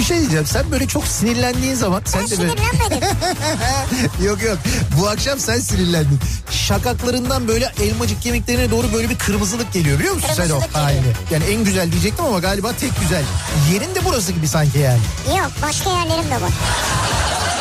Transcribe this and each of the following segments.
Bir şey diyeceğim sen böyle çok sinirlendiğin zaman sen Ben de böyle... sinirlenmedim. yok yok bu akşam sen sinirlendin. Şakaklarından böyle elmacık kemiklerine doğru böyle bir kırmızılık geliyor biliyor musun sen o geliyor. Yani en güzel diyecektim ama galiba tek güzel. Yerin de burası gibi sanki yani. Yok başka yerlerim de var.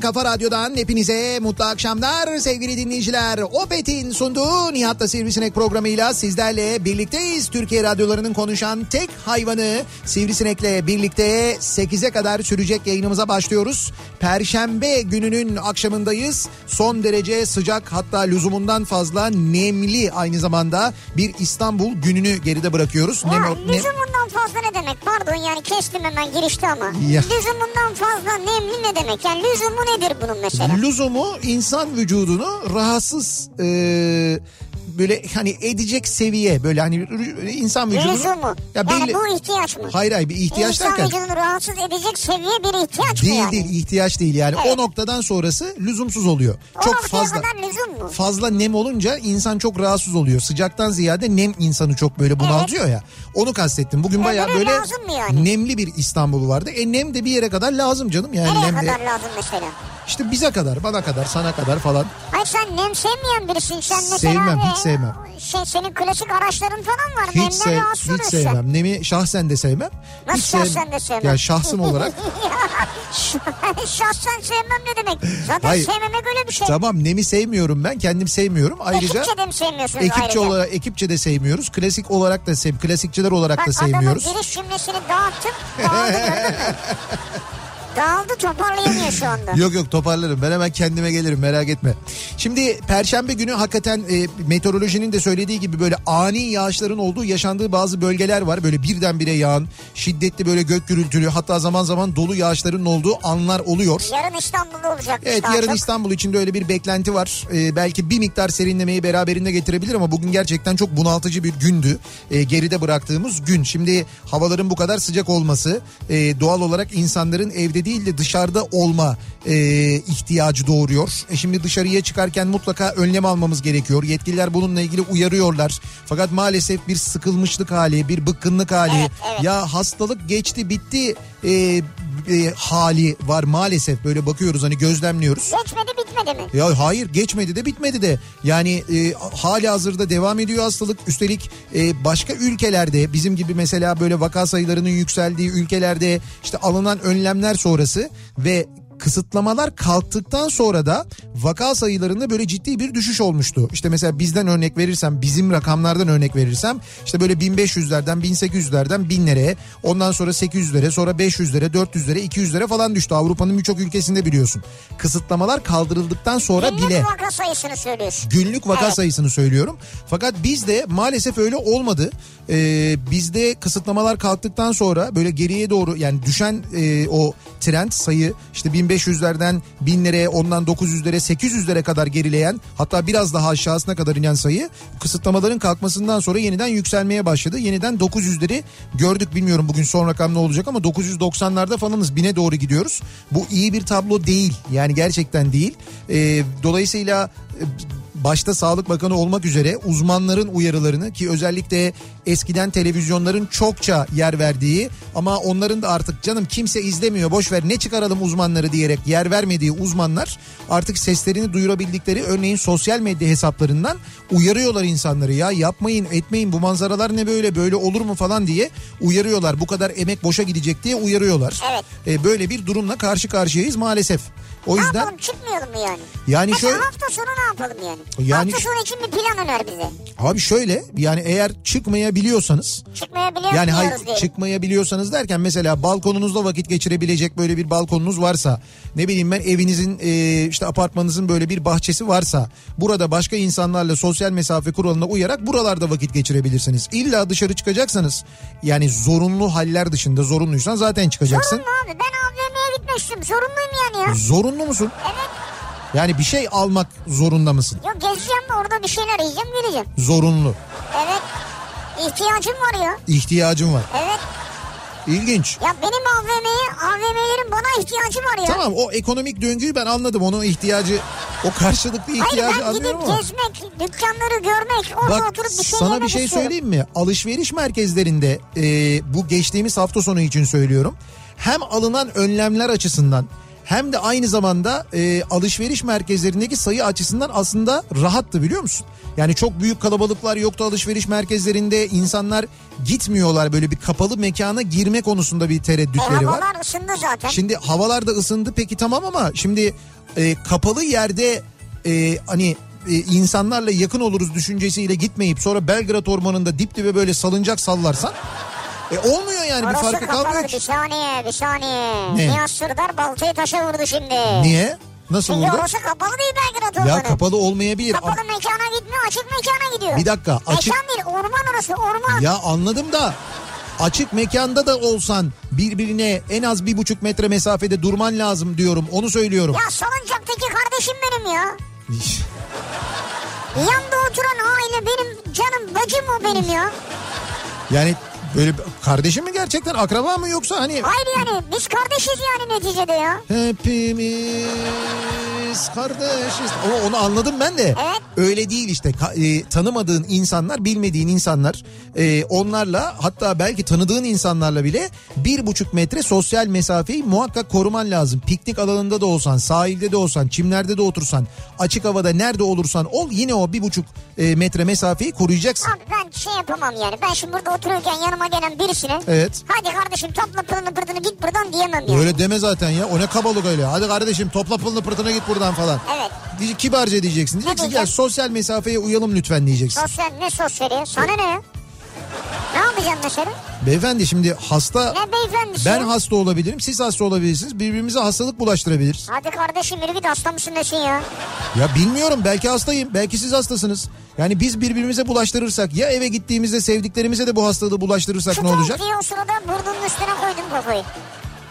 Kafa radyodan hepinize mutlu akşamlar sevgili dinleyiciler. Opet'in sunduğu Nihat'la Sivrisinek programıyla sizlerle birlikteyiz. Türkiye radyolarının konuşan tek hayvanı Sivrisinek'le birlikte 8'e kadar sürecek yayınımıza başlıyoruz. Perşembe gününün akşamındayız. Son derece sıcak hatta lüzumundan fazla nemli aynı zamanda bir İstanbul gününü geride bırakıyoruz. Ya Nem- nem- lüzumundan fazla ne demek? Pardon yani kestim hemen girişte ama. Ya. Lüzumundan fazla nemli ne demek? Yani lüzumu nedir bunun mesela? Lüzumu insan vücudunu rahatsız e, böyle hani edecek seviye böyle hani insan vücudunu. Lüzumu. Ya yani belli- bu ihtiyaç mı? Hayır hayır bir ihtiyaç İnsan derken. vücudunu rahatsız edecek seviye bir ihtiyaç mı Değil yani? değil ihtiyaç değil yani Evet. o noktadan sonrası lüzumsuz oluyor. O çok fazla lüzum mu? fazla nem olunca insan çok rahatsız oluyor. Sıcaktan ziyade nem insanı çok böyle bunaltıyor ya. Onu kastettim. Bugün bayağı Öbürü böyle mı yani? nemli bir İstanbul vardı. E nem de bir yere kadar lazım canım. Yani Nereye nem de kadar lazım mesela? işte bize kadar, bana kadar, sana kadar falan. Hayır sen nem sevmeyen birisin. Sen mesela Sevmem, hiç e, sevmem. Şey, senin klasik araçların falan var. Hiç, Nemden sev, hiç sevmem. Nemi şahsen de sevmem. Nasıl hiç sev- şahsen de sevmem? Ya şahsım olarak. Şahsen sevmem ne demek? Zaten Hayır. sevmemek öyle bir şey. tamam Nemi sevmiyorum ben. Kendim sevmiyorum. Ayrıca Ekipçe de mi sevmiyorsunuz ekipçe ayrıca? olarak ekipçe de sevmiyoruz. Klasik olarak da sev klasikçiler olarak Bak da sevmiyoruz. adamın giriş cümlesini dağıttım. Dağıldı gördün mü? Dağıldı toparlayamıyor şu anda. Yok yok toparlarım. Ben hemen kendime gelirim merak etme. Şimdi perşembe günü hakikaten e, meteorolojinin de söylediği gibi böyle ani yağışların olduğu yaşandığı bazı bölgeler var. Böyle birdenbire yağan, şiddetli böyle gök gürültülü hatta zaman zaman dolu yağışların olduğu anlar oluyor. Yarın İstanbul'da olacakmış Evet yarın çok. İstanbul için de öyle bir beklenti var. Ee, belki bir miktar serinlemeyi beraberinde getirebilir ama bugün gerçekten çok bunaltıcı bir gündü. Ee, geride bıraktığımız gün. Şimdi havaların bu kadar sıcak olması e, doğal olarak insanların evde değil de dışarıda olma e, ihtiyacı doğuruyor. E, şimdi dışarıya çıkarken mutlaka önlem almamız gerekiyor. Yetkililer bununla ilgili uyarıyorlar. Fakat maalesef bir sıkılmışlık hali, bir bıkkınlık hali. Evet, evet. Ya hastalık geçti bitti e, e, hali var maalesef. Böyle bakıyoruz hani gözlemliyoruz. Geçmedi bitmedi mi? Ya hayır geçmedi de bitmedi de. Yani e, hali hazırda devam ediyor hastalık. Üstelik e, başka ülkelerde bizim gibi mesela böyle vaka sayılarının yükseldiği ülkelerde işte alınan önlemler sonrası ve kısıtlamalar kalktıktan sonra da vaka sayılarında böyle ciddi bir düşüş olmuştu. İşte mesela bizden örnek verirsem bizim rakamlardan örnek verirsem işte böyle 1500'lerden 1800'lerden 1000'lere ondan sonra 800'lere sonra 500'lere 400'lere 200'lere falan düştü. Avrupa'nın birçok ülkesinde biliyorsun. Kısıtlamalar kaldırıldıktan sonra Günlük bile vaka sayısını söylüyorsun. günlük vaka Evet. sayısını söylüyorum. Fakat bizde maalesef öyle olmadı. Ee, bizde kısıtlamalar kalktıktan sonra böyle geriye doğru yani düşen e, o trend sayı işte 1500'lerden 1000'lere ondan 900'lere 800'lere kadar gerileyen hatta biraz daha aşağısına kadar inen sayı kısıtlamaların kalkmasından sonra yeniden yükselmeye başladı. Yeniden 900'leri gördük bilmiyorum bugün son rakam ne olacak ama 990'larda falanız bine doğru gidiyoruz. Bu iyi bir tablo değil yani gerçekten değil. Ee, dolayısıyla e, başta Sağlık Bakanı olmak üzere uzmanların uyarılarını ki özellikle eskiden televizyonların çokça yer verdiği ama onların da artık canım kimse izlemiyor boş ver ne çıkaralım uzmanları diyerek yer vermediği uzmanlar artık seslerini duyurabildikleri örneğin sosyal medya hesaplarından uyarıyorlar insanları ya yapmayın etmeyin bu manzaralar ne böyle böyle olur mu falan diye uyarıyorlar bu kadar emek boşa gidecek diye uyarıyorlar. Evet. Ee, böyle bir durumla karşı karşıyayız maalesef. O Ne yüzden yapalım çıkmayalım mı yani? yani Mesela şöyle hafta sonu ne yapalım yani? Yani- Hafta sonu için bir plan öner bize. Abi şöyle yani eğer çıkmayabiliyorsanız Çıkmayabiliyor yani hayır diye. çıkmayabiliyorsanız derken mesela balkonunuzda vakit geçirebilecek böyle bir balkonunuz varsa ne bileyim ben evinizin e, işte apartmanınızın böyle bir bahçesi varsa burada başka insanlarla sosyal mesafe kuralına uyarak buralarda vakit geçirebilirsiniz. İlla dışarı çıkacaksanız yani zorunlu haller dışında zorunluysan zaten çıkacaksın. Zorunlu abi ben AVM'ye istiyorum. Zorunluyum yani ya. Zorunlu musun? Evet. Yani bir şey almak zorunda mısın? Yok gezeceğim orada bir şeyler yiyeceğim geleceğim. Zorunlu. Evet. İhtiyacım var ya. İhtiyacın var. Evet. İlginç. Ya benim AVM'ye, AVM'lerin bana ihtiyacı var ya. Tamam o ekonomik döngüyü ben anladım. Onun ihtiyacı o karşılıklı Hayır ihtiyacı ben gidip anlıyorum ama. gezmek, dükkanları görmek, orada Bak oturup bir şey sana bir şey istiyorum. söyleyeyim mi? Alışveriş merkezlerinde e, bu geçtiğimiz hafta sonu için söylüyorum. Hem alınan önlemler açısından hem de aynı zamanda e, alışveriş merkezlerindeki sayı açısından aslında rahattı biliyor musun? Yani çok büyük kalabalıklar yoktu alışveriş merkezlerinde insanlar gitmiyorlar böyle bir kapalı mekana girme konusunda bir E, tereddütleri var. havalar ısındı zaten. Şimdi havalar da ısındı peki tamam ama şimdi e, kapalı yerde e, hani e, insanlarla yakın oluruz düşüncesiyle gitmeyip sonra Belgrad Ormanı'nda dip dibe böyle salıncak sallarsan e, olmuyor yani bir Orası farkı kapalı kalmıyor bir ki. saniye bir saniye. Ne? Nihat Sırdar baltayı taşa vurdu şimdi. Niye? Nasıl Çünkü vurdu? orası kapalı değil Belgrad Ormanı. Ya kapalı olmayabilir. Kapalı mekana gitmiyor açık mekana gidiyor. Bir dakika, açık- Mekan değil orman orası orman. Ya anladım da açık mekanda da olsan birbirine en az bir buçuk metre mesafede durman lazım diyorum onu söylüyorum. Ya salıncaktaki kardeşim benim ya. Yanında oturan aile benim canım bacım o benim ya. Yani böyle kardeşim mi gerçekten akraba mı yoksa hani Hayır yani biz kardeşiz yani neticede ya. Hepimiz kardeşiz. Ama onu anladım ben de. Evet. Öyle değil işte. Ka- e, tanımadığın insanlar, bilmediğin insanlar e, onlarla hatta belki tanıdığın insanlarla bile bir buçuk metre sosyal mesafeyi muhakkak koruman lazım. Piknik alanında da olsan, sahilde de olsan, çimlerde de otursan, açık havada nerede olursan ol yine o bir buçuk e, metre mesafeyi koruyacaksın. Abi ben şey yapamam yani. Ben şimdi burada otururken yanıma gelen birisine. Evet. Hadi kardeşim topla pılını pırtını git buradan diyemem yani. Öyle deme zaten ya. O ne kabalık öyle. Hadi kardeşim topla pılını pırtına git buradan falan. Evet. Kibarca diyeceksin. Diyeceksin diyeceğim? sosyal mesafeye uyalım lütfen diyeceksin. Sosyal ne sosyali? Sana ne ya? Ne yapacaksın mesela? Beyefendi şimdi hasta Ne beyefendisi? ben ya? hasta olabilirim siz hasta olabilirsiniz birbirimize hastalık bulaştırabiliriz. Hadi kardeşim yürü git hasta mısın nesin ya? Ya bilmiyorum belki hastayım belki siz hastasınız. Yani biz birbirimize bulaştırırsak ya eve gittiğimizde sevdiklerimize de bu hastalığı bulaştırırsak Şu ne olacak? diye o sırada burnunun üstüne koydum kafayı.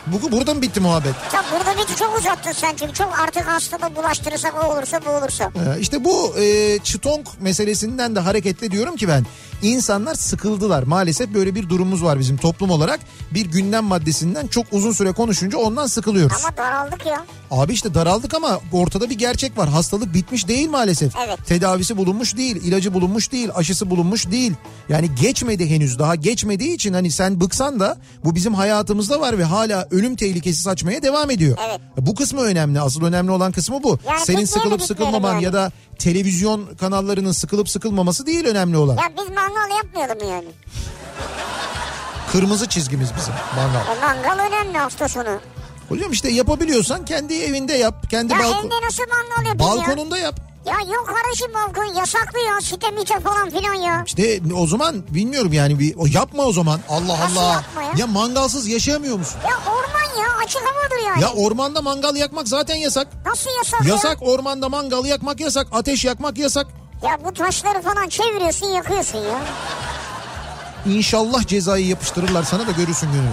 Bu, burada mı bitti muhabbet? Çok burada bir çok uzattın sen çünkü çok artık hastalığı bulaştırırsak o olursa bu olursa. Ee, İşte bu e, çıtonk meselesinden de hareketle diyorum ki ben insanlar sıkıldılar. Maalesef böyle bir durumumuz var bizim toplum olarak. Bir gündem maddesinden çok uzun süre konuşunca ondan sıkılıyoruz. Ama daraldık ya. Abi işte daraldık ama ortada bir gerçek var. Hastalık bitmiş değil maalesef. Evet. Tedavisi bulunmuş değil, ilacı bulunmuş değil, aşısı bulunmuş değil. Yani geçmedi henüz. Daha geçmediği için hani sen bıksan da bu bizim hayatımızda var ve hala ölüm tehlikesi saçmaya devam ediyor. Evet. Bu kısmı önemli. Asıl önemli olan kısmı bu. Yani Senin sıkılıp sıkılmaman gitmeyelim ya da televizyon kanallarının sıkılıp sıkılmaması değil önemli olan. Ya biz mangal yapmayalım yani? Kırmızı çizgimiz bizim mangal. E, mangal önemli hafta sonu. Hocam işte yapabiliyorsan kendi evinde yap. Kendi Ya balkon evde nasıl mangal yapayım ya? balkonunda yap. Ya yok kardeşim balkon yasaklı ya site mite falan filan ya. İşte o zaman bilmiyorum yani bir o yapma o zaman. Allah Nasıl Allah. yapma ya? mangalsız yaşayamıyor musun? Ya orman ya açık havadır yani. Ya ormanda mangal yakmak zaten yasak. Nasıl yasak, ya? Yasak ormanda mangal yakmak yasak. Ateş yakmak yasak. Ya bu taşları falan çeviriyorsun yakıyorsun ya. İnşallah cezayı yapıştırırlar sana da görürsün gününü.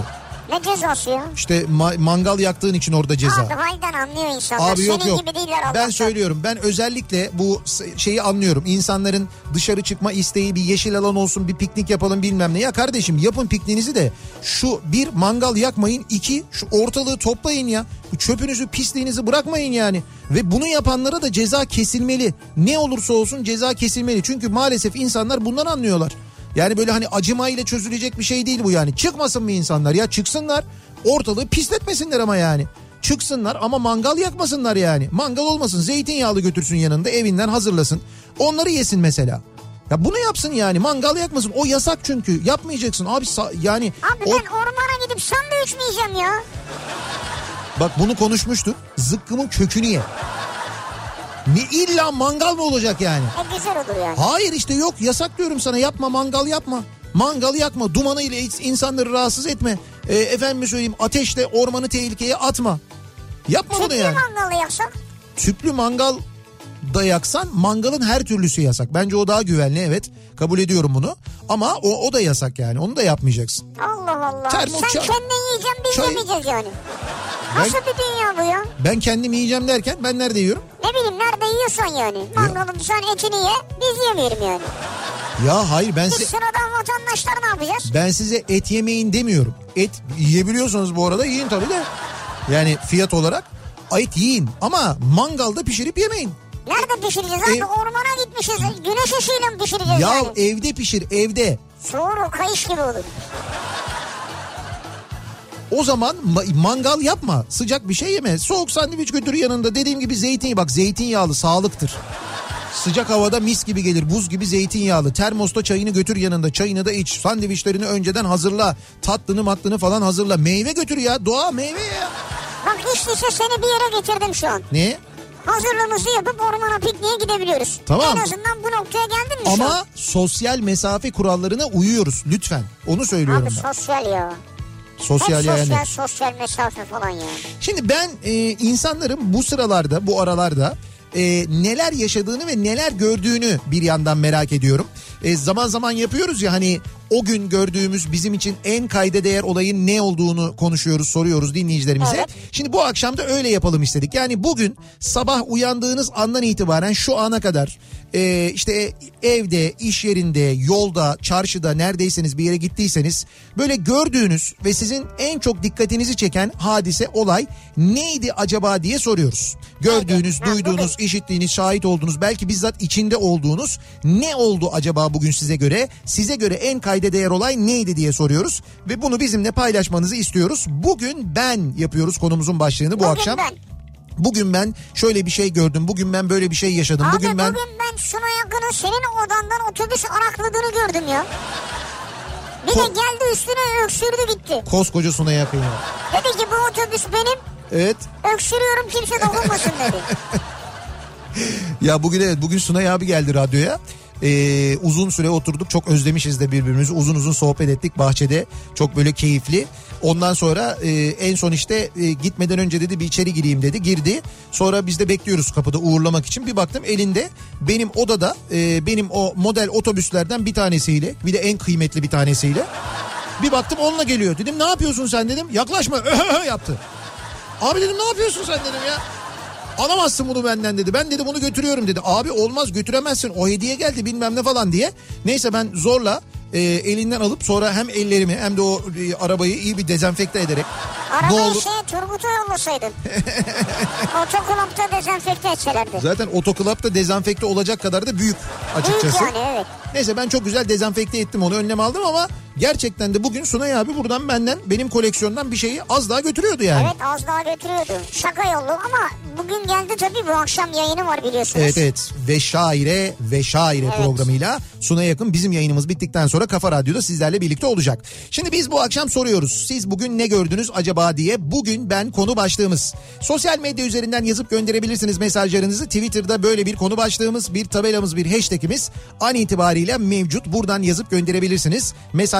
Ne cezası ya? İşte ma- mangal yaktığın için orada ceza. Abi halden anlıyor insanlar. Abi yok Senin yok. gibi değiller. Ben söylüyorum. Ben özellikle bu şeyi anlıyorum. İnsanların dışarı çıkma isteği bir yeşil alan olsun, bir piknik yapalım bilmem ne. Ya kardeşim yapın pikniğinizi de şu bir mangal yakmayın, iki şu ortalığı toplayın ya. Bu çöpünüzü, pisliğinizi bırakmayın yani. Ve bunu yapanlara da ceza kesilmeli. Ne olursa olsun ceza kesilmeli. Çünkü maalesef insanlar bundan anlıyorlar. Yani böyle hani acımayla çözülecek bir şey değil bu yani. Çıkmasın mı insanlar ya çıksınlar. Ortalığı pisletmesinler ama yani. Çıksınlar ama mangal yakmasınlar yani. Mangal olmasın zeytinyağlı götürsün yanında evinden hazırlasın. Onları yesin mesela. Ya bunu yapsın yani mangal yakmasın. O yasak çünkü yapmayacaksın abi yani. Abi o- ben ormana gidip sandviç mi yiyeceğim ya? Bak bunu konuşmuştuk. Zıkkımın kökünü ye. Ne illa mangal mı olacak yani? E güzel olur yani. Hayır işte yok yasak diyorum sana yapma mangal yapma. Mangal yakma dumanı ile insanları rahatsız etme. Ee, efendim söyleyeyim ateşle ormanı tehlikeye atma. Yapma bunu Tüplü yani. mangalı yaksak. Tüplü mangal da yaksan mangalın her türlüsü yasak. Bence o daha güvenli evet kabul ediyorum bunu. Ama o, o da yasak yani onu da yapmayacaksın. Allah Allah. Termos Sen çay- kendin yiyeceksin biz çay- yemeyeceğiz yani. Ben- Nasıl bir dünya bu ya? Ben kendim yiyeceğim derken ben nerede yiyorum? Ne bileyim nerede yiyorsan yani. Mangalın sen etini ye biz yemeyelim yani. Ya hayır ben size... sıradan vatandaşlar ne yapacağız? Ben size et yemeyin demiyorum. Et yiyebiliyorsanız bu arada yiyin tabii de. Yani fiyat olarak et yiyin ama mangalda pişirip yemeyin. Nerede pişireceğiz abi? Ev- Ormana gitmişiz. Güneş ışığıyla mı pişireceğiz Ya yani? evde pişir evde. Soğur o kayış gibi olur. O zaman ma- mangal yapma. Sıcak bir şey yeme. Soğuk sandviç götür yanında. Dediğim gibi zeytinyağı bak zeytinyağlı sağlıktır. Sıcak havada mis gibi gelir. Buz gibi zeytinyağlı. Termosta çayını götür yanında. Çayını da iç. Sandviçlerini önceden hazırla. Tatlını matlını falan hazırla. Meyve götür ya. Doğa meyve ya. Bak işte seni bir yere getirdim şu an. Ne? Hazırlığımızı yapıp ormana pikniğe gidebiliyoruz. Tamam. En azından bu noktaya geldin mi Ama an? sosyal mesafe kurallarına uyuyoruz lütfen. Onu söylüyorum Abi ben. sosyal ya. Sosyal Hep yani. sosyal sosyal mesafe falan ya. Şimdi ben e, insanların bu sıralarda, bu aralarda e, neler yaşadığını ve neler gördüğünü bir yandan merak ediyorum. E, zaman zaman yapıyoruz ya hani o gün gördüğümüz bizim için en kayda değer olayın ne olduğunu konuşuyoruz, soruyoruz dinleyicilerimize. Evet. Şimdi bu akşam da öyle yapalım istedik. Yani bugün sabah uyandığınız andan itibaren şu ana kadar e, işte evde, iş yerinde, yolda, çarşıda neredeyseniz bir yere gittiyseniz böyle gördüğünüz ve sizin en çok dikkatinizi çeken hadise, olay neydi acaba diye soruyoruz. Gördüğünüz, duyduğunuz, işittiğiniz, şahit olduğunuz, belki bizzat içinde olduğunuz ne oldu acaba bugün size göre? Size göre en kayda değer olay neydi diye soruyoruz ve bunu bizimle paylaşmanızı istiyoruz. Bugün ben yapıyoruz konumuzun başlığını bu Bugün akşam. ben. Bugün ben şöyle bir şey gördüm. Bugün ben böyle bir şey yaşadım. Abi bugün ben bugün ben Suna yakını senin odandan otobüs arakladığını gördüm ya. Bir de Ko- geldi üstüne öksürdü gitti. koskoca Sunay'a yakın ya. Dedi ki bu otobüs benim Evet. öksürüyorum kimse dokunmasın dedi. Ya bugün evet bugün Sunay abi geldi radyoya. Ee, uzun süre oturduk. Çok özlemişiz de birbirimizi. Uzun uzun sohbet ettik bahçede. Çok böyle keyifli. Ondan sonra e, en son işte e, gitmeden önce dedi bir içeri gireyim. dedi. Girdi. Sonra biz de bekliyoruz kapıda uğurlamak için. Bir baktım elinde benim odada e, benim o model otobüslerden bir tanesiyle bir de en kıymetli bir tanesiyle. Bir baktım onunla geliyor. Dedim ne yapıyorsun sen? dedim. Yaklaşma. yaptı. Abi dedim ne yapıyorsun sen? dedim ya Alamazsın bunu benden dedi. Ben dedi bunu götürüyorum dedi. Abi olmaz götüremezsin. O hediye geldi bilmem ne falan diye. Neyse ben zorla e, elinden alıp sonra hem ellerimi hem de o e, arabayı iyi bir dezenfekte ederek Arabayı olur. şeye Turgut'a yollasaydın. Otokulüpte dezenfekte etselerdi. Zaten otoklapta dezenfekte olacak kadar da büyük açıkçası. Büyük yani evet. Neyse ben çok güzel dezenfekte ettim onu önlem aldım ama gerçekten de bugün Sunay abi buradan benden benim koleksiyondan bir şeyi az daha götürüyordu yani. Evet az daha götürüyordu. Şaka yollu ama bugün geldi tabii bu akşam yayını var biliyorsunuz. Evet evet ve şaire ve şaire Evet. programıyla Suna yakın bizim yayınımız bittikten sonra Kafa Radyo'da sizlerle birlikte olacak. Şimdi biz bu akşam soruyoruz. Siz bugün ne gördünüz acaba diye. Bugün ben konu başlığımız. Sosyal medya üzerinden yazıp gönderebilirsiniz mesajlarınızı. Twitter'da böyle bir konu başlığımız, bir tabelamız, bir hashtagimiz an itibariyle mevcut. Buradan yazıp gönderebilirsiniz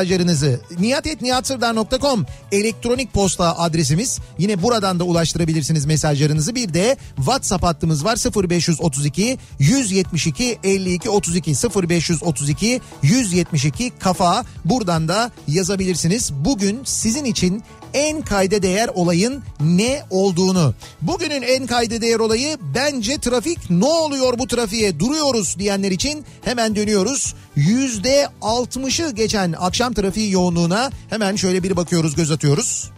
mesajlarınızı. niyatetniyatsırdar.com elektronik posta adresimiz. Yine buradan da ulaştırabilirsiniz mesajlarınızı. Bir de WhatsApp hattımız var 0532 172 52 32 0532 172 kafa buradan da yazabilirsiniz. Bugün sizin için en kayda değer olayın ne olduğunu. Bugünün en kayda değer olayı bence trafik ne oluyor bu trafiğe duruyoruz diyenler için hemen dönüyoruz. Yüzde altmışı geçen akşam trafiği yoğunluğuna hemen şöyle bir bakıyoruz göz atıyoruz.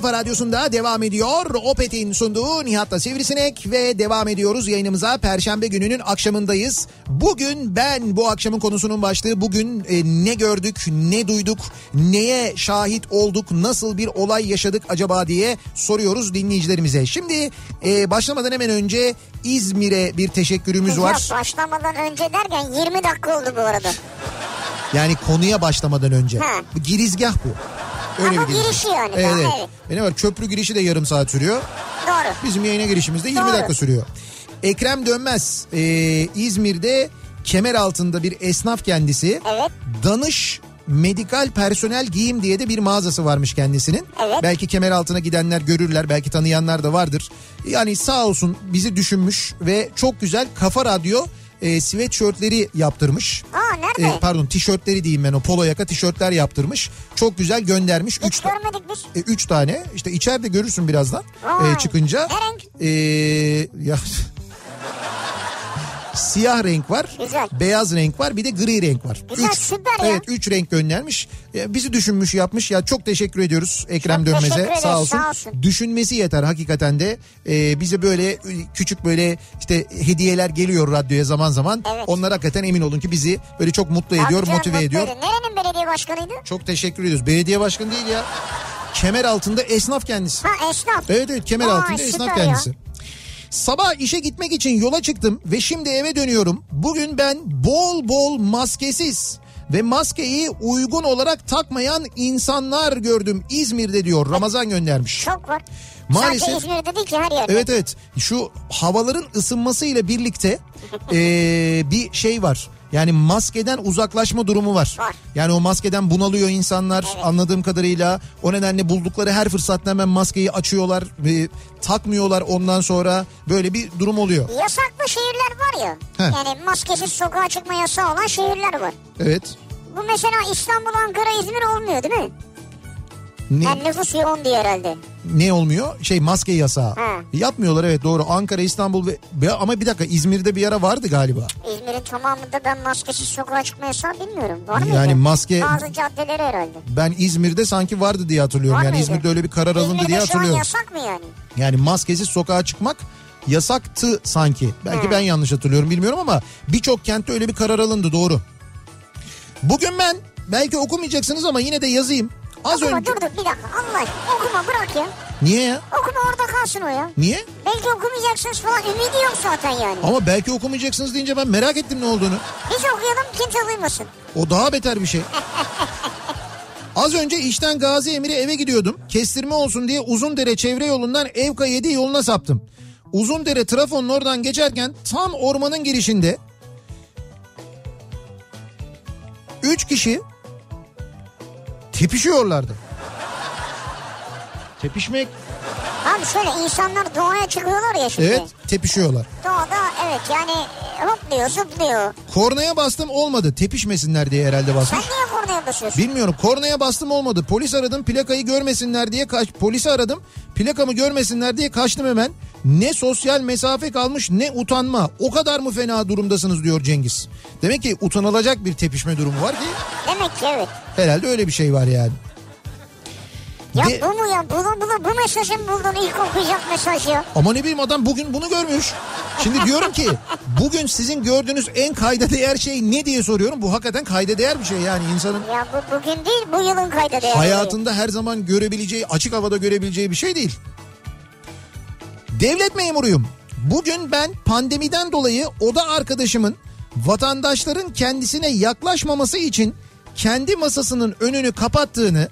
Kafa radyosunda devam ediyor. Opet'in sunduğu Nihat'la Sivrisinek ve devam ediyoruz yayınımıza. Perşembe gününün akşamındayız. Bugün ben bu akşamın konusunun başlığı bugün e, ne gördük, ne duyduk, neye şahit olduk, nasıl bir olay yaşadık acaba diye soruyoruz dinleyicilerimize. Şimdi e, başlamadan hemen önce İzmir'e bir teşekkürümüz var. Ya başlamadan önce derken 20 dakika oldu bu arada. Yani konuya başlamadan önce. Ha. Girizgah bu. Öyle Ama bir girişi yani Evet, evet. evet. E ne var köprü girişi de yarım saat sürüyor. Doğru. Bizim yayına girişimiz de 20 Doğru. dakika sürüyor. Ekrem Dönmez e, İzmir'de kemer altında bir esnaf kendisi. Evet. Danış medikal personel giyim diye de bir mağazası varmış kendisinin. Evet. Belki kemer altına gidenler görürler belki tanıyanlar da vardır. Yani sağ olsun bizi düşünmüş ve çok güzel kafa radyo e, sweatshirtleri yaptırmış. Aa nerede? E, pardon tişörtleri diyeyim ben o polo yaka tişörtler yaptırmış. Çok güzel göndermiş. Hiç Üç, görmedik biz. e, üç tane işte içeride görürsün birazdan Vay. e, çıkınca. Ne renk? E, ya Siyah renk var, Güzel. beyaz renk var, bir de gri renk var. Güzel, süper ya. Evet, üç renk göndermiş. E, bizi düşünmüş, yapmış. Ya çok teşekkür ediyoruz Ekrem Çok Dönmez'e. ederiz, Sağ olsun. sağ olsun. Düşünmesi yeter hakikaten de. E, bize böyle küçük böyle işte hediyeler geliyor radyoya zaman zaman. Evet. Onlar hakikaten emin olun ki bizi böyle çok mutlu ediyor, Tabii canım, motive mutlu ediyor. edin. Nerenin belediye başkanıydı? Çok teşekkür ediyoruz. Belediye başkanı değil ya. Kemer altında esnaf kendisi. Ha esnaf. Evet evet kemer Vay, altında esnaf süper ya. Sabah işe gitmek için yola çıktım ve şimdi eve dönüyorum. Bugün ben bol bol maskesiz ve maskeyi uygun olarak takmayan insanlar gördüm İzmir'de diyor. Ramazan göndermiş. Çok var. Maalesef- Sadece İzmir'de değil ki her yerde. Evet evet şu havaların ısınmasıyla birlikte eee, bir şey var. Yani maskeden uzaklaşma durumu var. Var. Yani o maskeden bunalıyor insanlar anladığım kadarıyla. O nedenle buldukları her fırsatta hemen maskeyi açıyorlar ve takmıyorlar ondan sonra böyle bir durum oluyor. Yasaklı şehirler var ya. Heh. Yani maskesiz sokağa çıkma yasağı olan şehirler var. Evet. Bu mesela İstanbul, Ankara, İzmir olmuyor değil mi? Ne, Yani nüfus yoğun diye herhalde. ne olmuyor? Şey maske yasağı. Ha. Yapmıyorlar evet doğru. Ankara, İstanbul ve ama bir dakika İzmir'de bir ara vardı galiba. İzmir'in tamamında ben maskesiz sokağa çıkma yasağı bilmiyorum. Var mıydı? Yani maske- Bazı caddeleri herhalde. Ben İzmir'de sanki vardı diye hatırlıyorum. Var yani mıydı? İzmir'de öyle bir karar alındı İzmir'de diye şu an hatırlıyorum. yasak mı yani? Yani maskesiz sokağa çıkmak yasaktı sanki. Belki ben yanlış hatırlıyorum bilmiyorum ama birçok kentte öyle bir karar alındı doğru. Bugün ben belki okumayacaksınız ama yine de yazayım. Az Okuma önce dur dur bir dakika Allah aşkına okuma bırak ya. niye ya? Okuma orada kalsın o ya. Niye? Belki okumayacaksınız falan ümidi yok zaten yani. Ama belki okumayacaksınız deyince ben merak ettim ne olduğunu. Biz okuyalım kimse duymasın. O daha beter bir şey. Az önce işten Gazi Emir'e eve gidiyordum. Kestirme olsun diye Uzundere çevre yolundan Evka 7 yoluna saptım. Uzundere trafonun oradan geçerken tam ormanın girişinde 3 kişi tepişiyorlardı. Tepişmek Abi şöyle insanlar doğaya çıkıyorlar ya şimdi. evet tepişiyorlar. Doğada evet yani hopluyor zıplıyor. Kornaya bastım olmadı tepişmesinler diye herhalde Sen basmış. niye kornaya basıyorsun? Bilmiyorum kornaya bastım olmadı. Polis aradım plakayı görmesinler diye kaç polisi aradım. Plakamı görmesinler diye kaçtım hemen. Ne sosyal mesafe kalmış ne utanma. O kadar mı fena durumdasınız diyor Cengiz. Demek ki utanılacak bir tepişme durumu var ki Demek ki evet. herhalde öyle bir şey var yani. Ya De- bu mu ya? Bunu, bunu, bu mesajı mı buldun ilk okuyacak mesaj ya? Ama ne bileyim adam bugün bunu görmüş. Şimdi diyorum ki bugün sizin gördüğünüz en kayda değer şey ne diye soruyorum. Bu hakikaten kayda değer bir şey yani insanın Ya bu bugün değil bu yılın kayda değeri. hayatında her zaman görebileceği, açık havada görebileceği bir şey değil. Devlet memuruyum. Bugün ben pandemiden dolayı oda arkadaşımın vatandaşların kendisine yaklaşmaması için kendi masasının önünü kapattığını,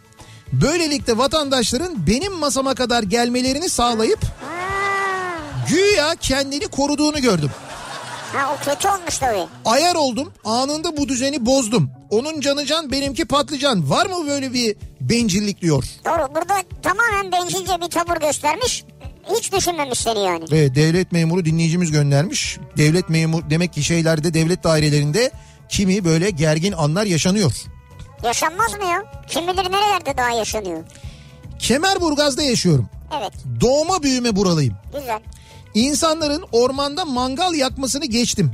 böylelikle vatandaşların benim masama kadar gelmelerini sağlayıp Güya kendini koruduğunu gördüm. Ha o kötü olmuş tabii. Ayar oldum anında bu düzeni bozdum. Onun canı can benimki patlıcan. Var mı böyle bir bencillik diyor. Doğru burada tamamen bencilce bir tavır göstermiş. Hiç düşünmemiş seni yani. Evet devlet memuru dinleyicimiz göndermiş. Devlet memuru demek ki şeylerde devlet dairelerinde kimi böyle gergin anlar yaşanıyor. Yaşanmaz mı ya? Kim bilir nerelerde daha yaşanıyor. Kemerburgaz'da yaşıyorum. Evet Doğma büyüme buralıyım. güzel. İnsanların ormanda mangal yakmasını geçtim.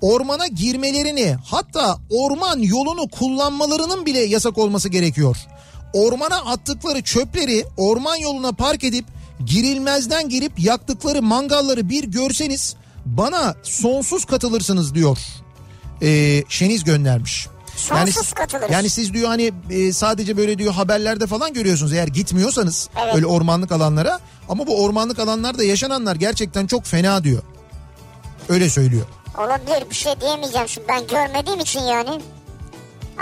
Ormana girmelerini hatta orman yolunu kullanmalarının bile yasak olması gerekiyor. Ormana attıkları çöpleri orman yoluna park edip girilmezden girip yaktıkları mangalları bir görseniz bana sonsuz katılırsınız diyor. Ee, Şeniz göndermiş. Sonsuz katılırız. Yani siz diyor hani e, sadece böyle diyor haberlerde falan görüyorsunuz eğer gitmiyorsanız Evet. öyle ormanlık alanlara ama bu ormanlık alanlarda yaşananlar gerçekten çok fena diyor. Öyle söylüyor. Olabilir bir şey diyemeyeceğim şimdi ben görmediğim için yani.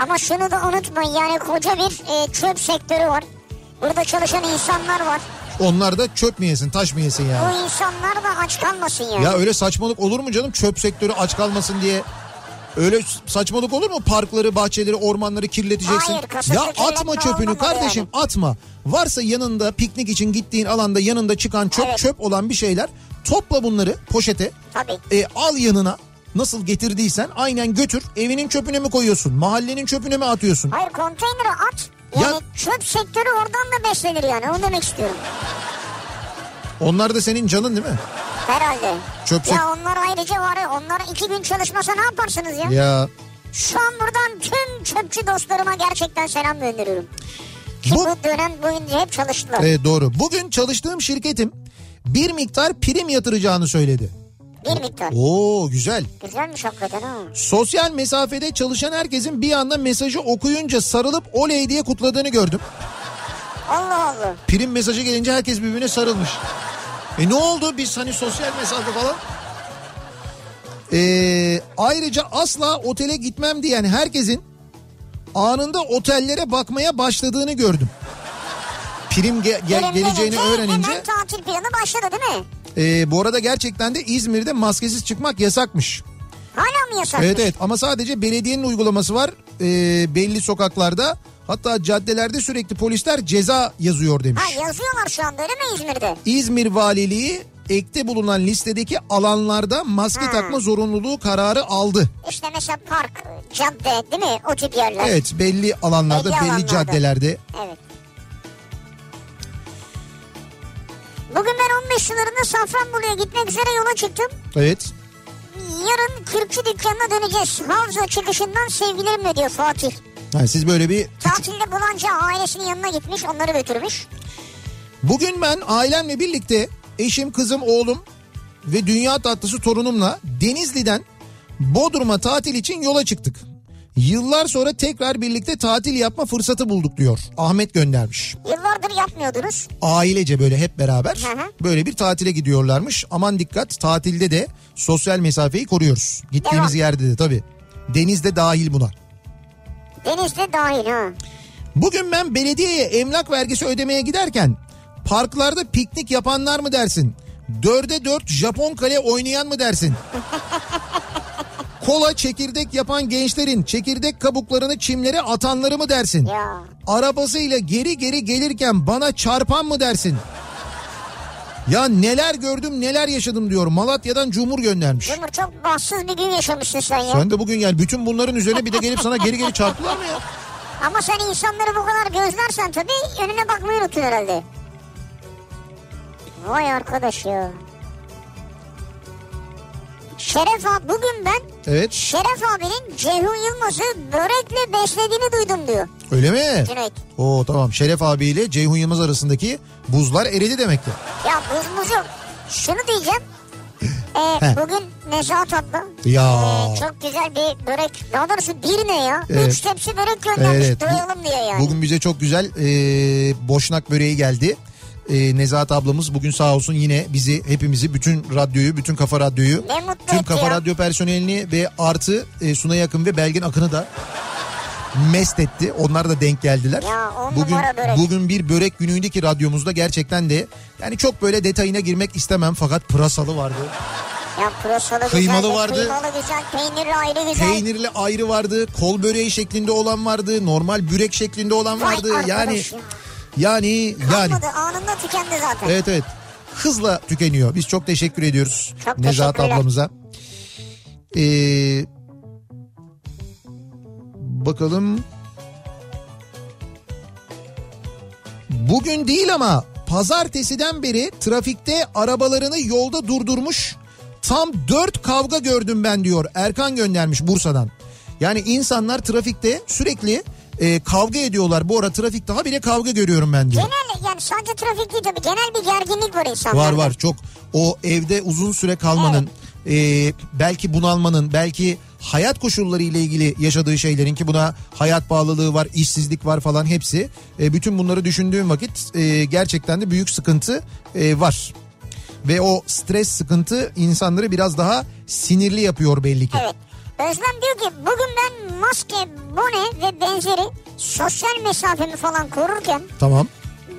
Ama şunu da unutmayın yani koca bir e, çöp sektörü var. Burada çalışan insanlar var. Onlar da çöp mü yesin taş mı yesin yani? Bu insanlar da aç kalmasın yani. Ya öyle saçmalık olur mu canım çöp sektörü aç kalmasın diye. Öyle saçmalık olur mu? Parkları, bahçeleri, ormanları kirleteceksin. Hayır, ya atma çöpünü kardeşim atma. Varsa yanında piknik için gittiğin alanda yanında çıkan çöp Evet. çöp olan bir şeyler topla bunları poşete. Tabii. E, al yanına nasıl getirdiysen aynen götür. Evinin çöpüne mi koyuyorsun? Mahallenin çöpüne mi atıyorsun? Hayır konteynere at. Yani Ya- çöp sektörü oradan da beslenir yani onu demek istiyorum. Onlar da senin canın değil mi? Herhalde. Çöp sek- Ya onlar ayrıca var ya onlar iki gün çalışmasa ne yaparsınız ya? Ya Şu an buradan tüm çöpçü dostlarıma gerçekten selam gönderiyorum. Ki Bu- bu, dönem boyunca hep çalıştılar. evet doğru. Bugün çalıştığım şirketim bir miktar prim yatıracağını söyledi. Bir miktar. Oo güzel. Güzelmiş hakikaten ha. Sosyal mesafede çalışan herkesin bir anda mesajı okuyunca sarılıp oley diye kutladığını gördüm. Allah Allah. Prim mesajı gelince herkes birbirine sarılmış. E ne oldu biz hani sosyal mesafe falan? Ee, ayrıca asla otele gitmem diyen herkesin anında otellere bakmaya başladığını gördüm. Prim ge- Prim geleceğini gelince öğrenince. Hemen tatil planı başladı değil mi? Ee, bu arada gerçekten de İzmir'de maskesiz çıkmak yasakmış. Hala mı yasak? Evet evet ama sadece belediyenin uygulaması var ee, belli sokaklarda. Hatta caddelerde sürekli polisler ceza yazıyor demiş. Ha yazıyorlar şu anda öyle mi İzmir'de? İzmir Valiliği ekte bulunan listedeki alanlarda maske Ha. takma zorunluluğu kararı aldı. İşte mesela park, cadde değil mi? O tip yerler. Evet belli alanlarda Belli belli, alanlarda. caddelerde. Evet. Bugün ben 15 sularında Safranbolu'ya gitmek üzere yola çıktım. Evet. Yarın kürkçü dükkanına döneceğiz. Havza çıkışından sevgilerimle diyor Fatih. Yani siz böyle bir. Tatilde bulanca ailesinin yanına gitmiş onları götürmüş. Bugün ben ailemle birlikte eşim, kızım, oğlum ve dünya tatlısı torunumla Denizli'den Bodrum'a tatil için yola çıktık. Yıllar sonra tekrar birlikte tatil yapma fırsatı bulduk diyor. Ahmet göndermiş. Yıllardır yapmıyordunuz. Ailece böyle hep beraber Hı hı. böyle bir tatile gidiyorlarmış. Aman dikkat tatilde de sosyal mesafeyi koruyoruz. Gittiğimiz Devam. yerde de tabii. Denizde dahil buna. Denizde dahil ha. Bugün ben belediyeye emlak vergisi ödemeye giderken parklarda piknik yapanlar mı dersin? Dörde dört Japon kale oynayan mı dersin? Kola çekirdek yapan gençlerin çekirdek kabuklarını çimlere atanları mı dersin? Ya. Arabasıyla geri geri gelirken bana çarpan mı dersin? Ya neler gördüm neler yaşadım diyor. Malatya'dan Cumhur göndermiş. Cumhur çok bahtsız bir gün yaşamışsın sen ya. Sen de bugün gel bütün bunların üzerine bir de gelip sana geri geri çarptılar mı ya? Ama sen insanları bu kadar gözlersen tabii önüne bakmayı unuttun herhalde. Vay arkadaş ya. Şeref abi bugün ben Evet Şeref abinin Ceyhun Yılmaz'ı börekle beslediğini duydum diyor öyle mi? Cüneyt. Oo tamam Şeref abiyle Ceyhun Yılmaz arasındaki buzlar eridi demek ki. Ya buz buz yok. Şunu diyeceğim. Ee, Heh. bugün Nezahat abla Ya. ee, çok güzel bir börek. Daha doğrusu bir ne ya? Evet. Üç tepsi börek göndermiş Evet, doyalım diye yani. Bugün bize çok güzel e, boşnak böreği geldi. E, Nezahat ablamız bugün sağ olsun yine bizi hepimizi bütün radyoyu bütün kafa radyoyu tüm kafa ya. radyo personelini ve artı e, Suna Yakın ve Belgin Akın'ı da mest etti. Onlar da denk geldiler. Ya, bugün börek. bugün bir börek günüydü ki radyomuzda gerçekten de yani çok böyle detayına girmek istemem fakat pırasalı vardı. Ya pırasalı Kıymalı güzel, vardı. Kıymalı güzel, peynirli ayrı güzel. Peynirli ayrı vardı, kol böreği şeklinde olan vardı, normal bürek şeklinde olan Vay vardı. arkadaş Yani ya. yani yani Kalmadı anında tükendi zaten. Evet evet. Hızla tükeniyor. Biz çok teşekkür ediyoruz Çok Nezahat ablamıza. Ee, bakalım. Bugün değil ama pazartesiden beri trafikte arabalarını yolda durdurmuş tam dört kavga gördüm ben diyor Erkan göndermiş Bursa'dan. Yani insanlar trafikte sürekli e, kavga ediyorlar. Bu ara trafikte habire kavga görüyorum ben diyor. Genel yani sadece trafik değil tabii genel bir gerginlik var insanlarda. Var var çok o evde uzun süre kalmanın e, belki bunalmanın belki hayat koşulları ile ilgili yaşadığı şeylerin ki buna hayat bağlılığı var işsizlik var falan hepsi E, bütün bunları düşündüğüm vakit e, gerçekten de büyük sıkıntı e, var. Ve o stres sıkıntı insanları biraz daha sinirli yapıyor belli ki. Evet. Özlem diyor ki bugün ben maske, bone ve benzeri sosyal mesafemi falan korurken Tamam.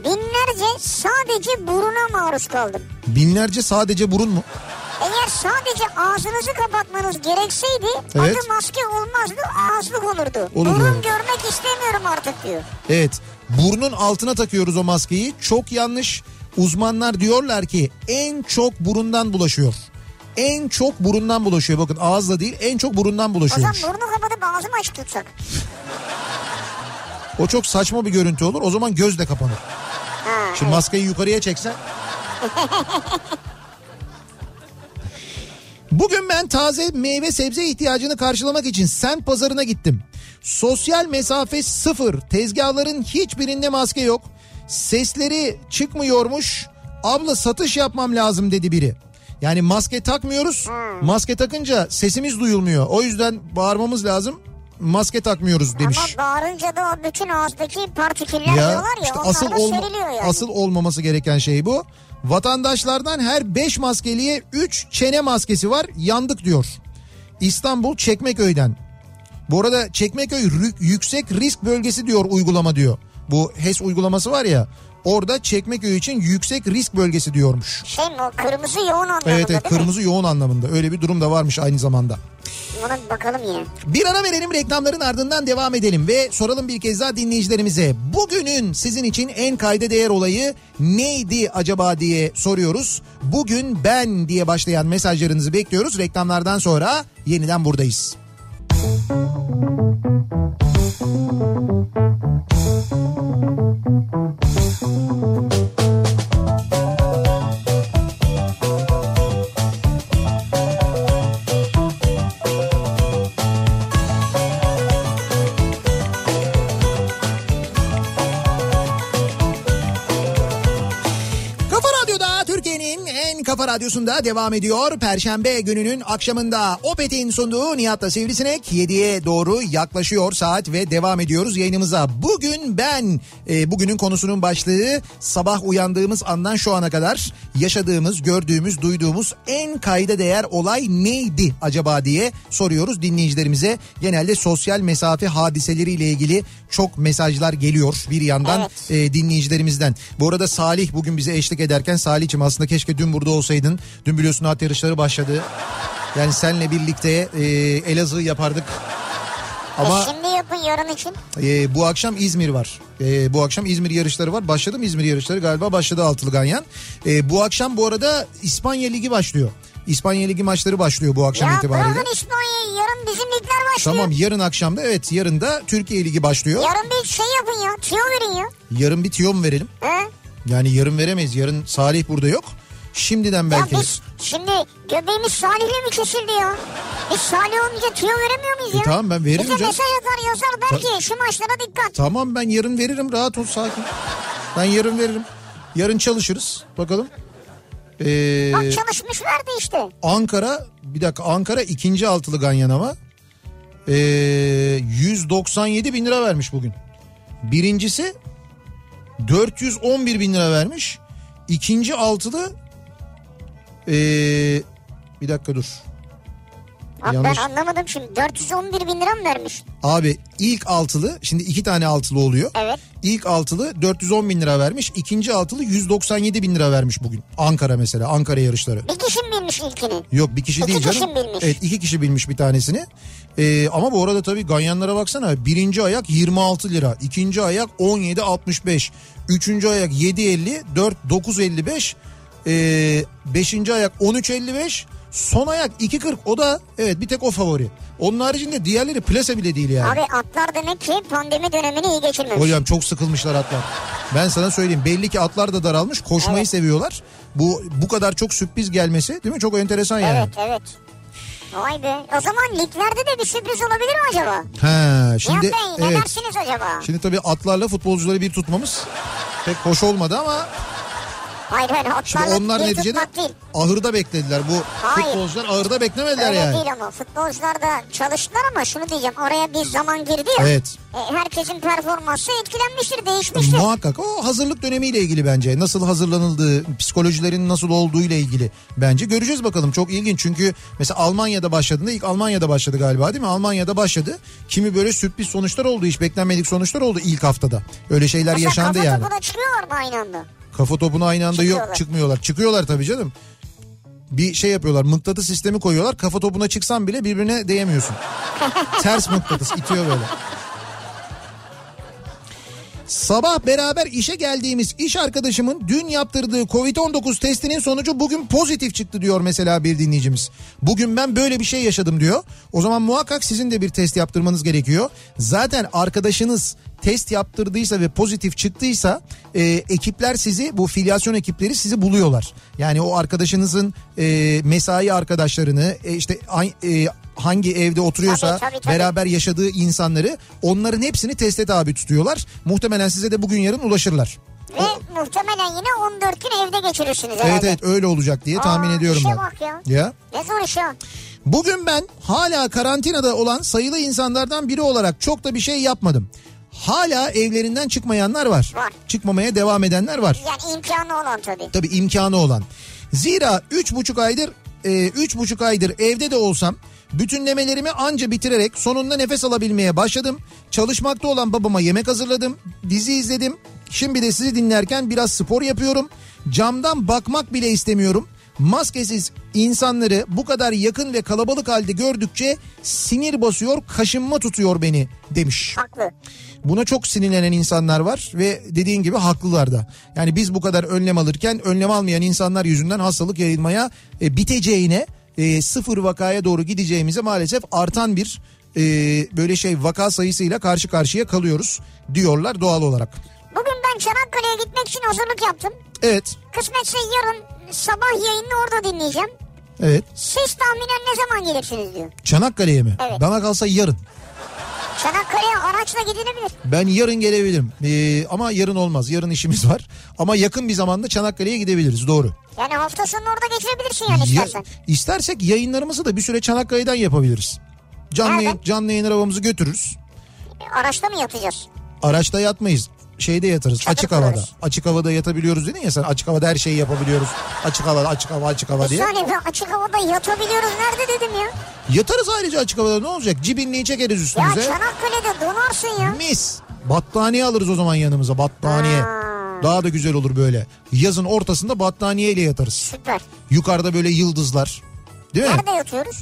binlerce sadece buruna maruz kaldım. Binlerce sadece burun mu? Eğer sadece ağzınızı kapatmanız gerekseydi Evet. adı maske olmazdı ağızlık olurdu. Olurdu. Burun görmek istemiyorum artık diyor. Evet burnun altına takıyoruz o maskeyi çok yanlış uzmanlar diyorlar ki en çok burundan bulaşıyor. En çok burundan bulaşıyor bakın ağızla değil en çok burundan O zaman burnu kapatıp ağzımı açık tutsak. O çok saçma bir görüntü olur o zaman göz de kapanır. Ha, Şimdi maskeyi yukarıya çeksen. Bugün ben taze meyve sebze ihtiyacını karşılamak için semt pazarına gittim. Sosyal mesafe sıfır. Tezgahların hiçbirinde maske yok. Sesleri çıkmıyormuş. Abla satış yapmam lazım dedi biri. Yani maske takmıyoruz. Maske takınca sesimiz duyulmuyor. O yüzden bağırmamız lazım. Maske takmıyoruz demiş. Ama bağırınca da o bütün ağızdaki partiküller Ya diyorlar ya işte asıl olma- yani. asıl olmaması gereken şey bu. Vatandaşlardan her 5 maskeliye 3 çene maskesi var. Yandık diyor. İstanbul Çekmeköy'den. Bu arada Çekmeköy yüksek risk bölgesi diyor uygulama diyor. Bu HES uygulaması var ya. Orada Çekmeköy için yüksek risk bölgesi diyormuş. Şey mi o kırmızı yoğun anlamında Evet evet değil mi? kırmızı yoğun anlamında. Öyle bir durum da varmış aynı zamanda. Buna bir bakalım yine. Bir ara verelim reklamların ardından devam edelim ve soralım bir kez daha dinleyicilerimize. Bugünün sizin için en kayda değer olayı neydi acaba diye soruyoruz. Bugün ben diye başlayan mesajlarınızı bekliyoruz. Reklamlardan sonra yeniden buradayız. Thank you. Radyosunda devam ediyor. Perşembe gününün akşamında Opet'in sunduğu Nihat'la Sivrisinek 7'ye doğru yaklaşıyor saat ve devam ediyoruz yayınımıza. Bugün ben e, bugünün konusunun başlığı sabah uyandığımız andan şu ana kadar yaşadığımız, gördüğümüz, duyduğumuz en kayda değer olay neydi acaba diye soruyoruz dinleyicilerimize. Genelde sosyal mesafe hadiseleriyle ilgili çok mesajlar geliyor bir yandan Evet. e, dinleyicilerimizden. Bu arada Salih bugün bize eşlik ederken Salih'cim aslında keşke dün burada olsaydın. Dün biliyorsun at yarışları başladı. Yani senle birlikte e, Elazığ yapardık. Ama E şimdi yapın yarın için. e, bu akşam İzmir var. E, bu akşam İzmir yarışları var. Başladı mı İzmir yarışları? Galiba başladı Altılı Ganyan. E, bu akşam bu arada İspanya Ligi başlıyor. İspanya Ligi maçları başlıyor bu akşam Ya itibariyle. bırakın İspanya'yı yarın bizim ligler başlıyor. Tamam yarın akşamda evet yarın da Türkiye Ligi başlıyor. Yarın bir şey yapın ya tüyo verin ya. Yarın bir tiyo mu verelim? He? Yani yarın veremeyiz. Yarın Salih burada yok. Şimdiden Ya belki. biz şimdi göbeğimiz Salih'le mi kesildi ya? Biz Salih olunca tüyo veremiyor muyuz ya? E tamam, ben veririm Bize canım. mesaj atar yazar belki şu maçlara dikkat. Tamam ben yarın veririm rahat ol sakin. Ben yarın veririm. Yarın çalışırız bakalım. Ee, Bak çalışmış verdi işte. Ankara bir dakika Ankara ikinci altılı ganyan ama ee, 197 bin lira vermiş bugün. Birincisi 411 bin lira vermiş. İkinci altılı ee, bir dakika dur. Abi Yanlış. ben anlamadım şimdi 411 bin lira mı vermiş? Abi ilk altılı şimdi iki tane altılı oluyor. Evet. İlk altılı 410 bin lira vermiş. ikinci altılı 197 bin lira vermiş bugün. Ankara mesela Ankara yarışları. Bir kişi mi bilmiş ilkini? Yok bir kişi İki değil canım. kişi bilmiş. Evet iki kişi bilmiş bir tanesini. Ee, ama bu arada tabii ganyanlara baksana. Birinci ayak 26 lira. ikinci ayak 17.65. Üçüncü ayak 7.50. 4 9.55. Ee, beşinci ayak 13.55. Son ayak 2.40 o da evet bir tek o favori. Onun haricinde diğerleri plase bile değil yani. Abi atlar demek ki pandemi dönemini iyi geçirmemiş. Hocam çok sıkılmışlar atlar. Ben sana söyleyeyim belli ki atlar da daralmış koşmayı Evet. seviyorlar. Bu bu kadar çok sürpriz gelmesi değil mi? Çok enteresan yani. Evet evet. Vay be. O zaman liglerde de bir sürpriz olabilir mi acaba? Ha, şimdi Bey ne evet. dersiniz acaba? Şimdi tabii atlarla futbolcuları bir tutmamız pek hoş olmadı ama Hayır hayır şimdi onlar bir neticede tutmak değil. ahırda beklediler. Bu Hayır. futbolcular ahırda beklemediler Öyle yani. değil ama futbolcular da çalıştılar ama şunu diyeceğim oraya bir zaman girdi ya. Evet. E, herkesin performansı etkilenmiştir değişmiştir. Muhakkak o hazırlık dönemiyle ilgili bence. Nasıl hazırlanıldığı, psikolojilerin nasıl olduğu ile ilgili bence. Göreceğiz bakalım çok ilginç çünkü mesela Almanya'da başladığında ilk Almanya'da başladı galiba değil mi? Almanya'da başladı. Kimi böyle sürpriz sonuçlar oldu, hiç beklenmedik sonuçlar oldu ilk haftada. Öyle şeyler Mesela yaşandı kafa yani. topuna çıkıyorlar mı aynı anda? Kafa topuna aynı anda yok Çıkıyorlar. çıkmıyorlar. Çıkıyorlar tabii canım. Bir şey yapıyorlar mıknatıs sistemi koyuyorlar kafa topuna çıksan bile birbirine değemiyorsun. Ters mıknatıs itiyor böyle. Sabah beraber işe geldiğimiz iş arkadaşımın dün yaptırdığı Covid-19 testinin sonucu bugün pozitif çıktı diyor mesela bir dinleyicimiz. Bugün ben böyle bir şey yaşadım diyor. O zaman muhakkak sizin de bir test yaptırmanız gerekiyor. Zaten arkadaşınız test yaptırdıysa ve pozitif çıktıysa e, ekipler sizi bu filyasyon ekipleri sizi buluyorlar. Yani o arkadaşınızın e, mesai arkadaşlarını e, işte e, hangi evde oturuyorsa Tabii, tabii, tabii. beraber yaşadığı insanları onların hepsini teste tabi tutuyorlar. Muhtemelen size de bugün yarın ulaşırlar. Ve muhtemelen yine 14 gün evde geçirirsiniz Evet herhalde. evet öyle olacak diye tahmin Aa, ediyorum işe ben. bak ya. Ya. Ne zor iş ya. Bugün ben hala karantinada olan sayılı insanlardan biri olarak çok da bir şey yapmadım. Hala evlerinden çıkmayanlar var. Var. Çıkmamaya devam edenler var. Yani imkanı olan tabii. Tabii imkanı olan. Zira üç buçuk aydır e, üç buçuk aydır evde de olsam bütünlemelerimi anca bitirerek sonunda nefes alabilmeye başladım. Çalışmakta olan babama yemek hazırladım. Dizi izledim. Şimdi de sizi dinlerken biraz spor yapıyorum. Camdan bakmak bile istemiyorum. Maskesiz insanları bu kadar yakın ve kalabalık halde gördükçe sinir basıyor, kaşınma tutuyor beni demiş. Haklı. Buna çok sinirlenen insanlar var ve dediğin gibi haklılar da. Yani biz bu kadar önlem alırken önlem almayan insanlar yüzünden hastalık yayılmaya e, biteceğine e, sıfır vakaya doğru gideceğimize maalesef artan bir e, böyle şey vaka sayısıyla karşı karşıya kalıyoruz diyorlar doğal olarak. Bugün ben Çanakkale'ye gitmek için hazırlık yaptım. Evet, Kısmetse yarın sabah yayını orada dinleyeceğim. evet. Siz tahminen ne zaman gelirsiniz diyor. Çanakkale'ye mi? Evet. Bana kalsa yarın. Çanakkale'ye araçla gidilebilir. Ben yarın gelebilirim. E, ama yarın olmaz. Yarın işimiz var. Ama yakın bir zamanda Çanakkale'ye gidebiliriz. Doğru. Yani hafta sonunu orada geçirebilirsin yani Ya- istersen. istersek yayınlarımızı da bir süre Çanakkale'den yapabiliriz. Canlı, Nereden? canlı yayın arabamızı götürürüz. Araçta mı yatacağız? Araçta yatmayız. Şeyde yatarız Çadır açık havada. kurarız. Açık havada yatabiliyoruz dedin ya sen açık havada her şeyi yapabiliyoruz. Açık havada açık hava açık hava Bir diye. ben açık havada yatabiliyoruz. Nerede dedim ya? Yatarız ayrıca açık havada ne olacak? Cibinliği çekeriz Ya üstümüze. Çanakkale'de donarsın ya. Mis. Battaniye alırız o zaman yanımıza battaniye. Ha. Daha da güzel olur böyle. Yazın ortasında battaniyeyle yatarız. Süper. Yukarıda böyle yıldızlar. Değil mi? Nerede yatıyoruz?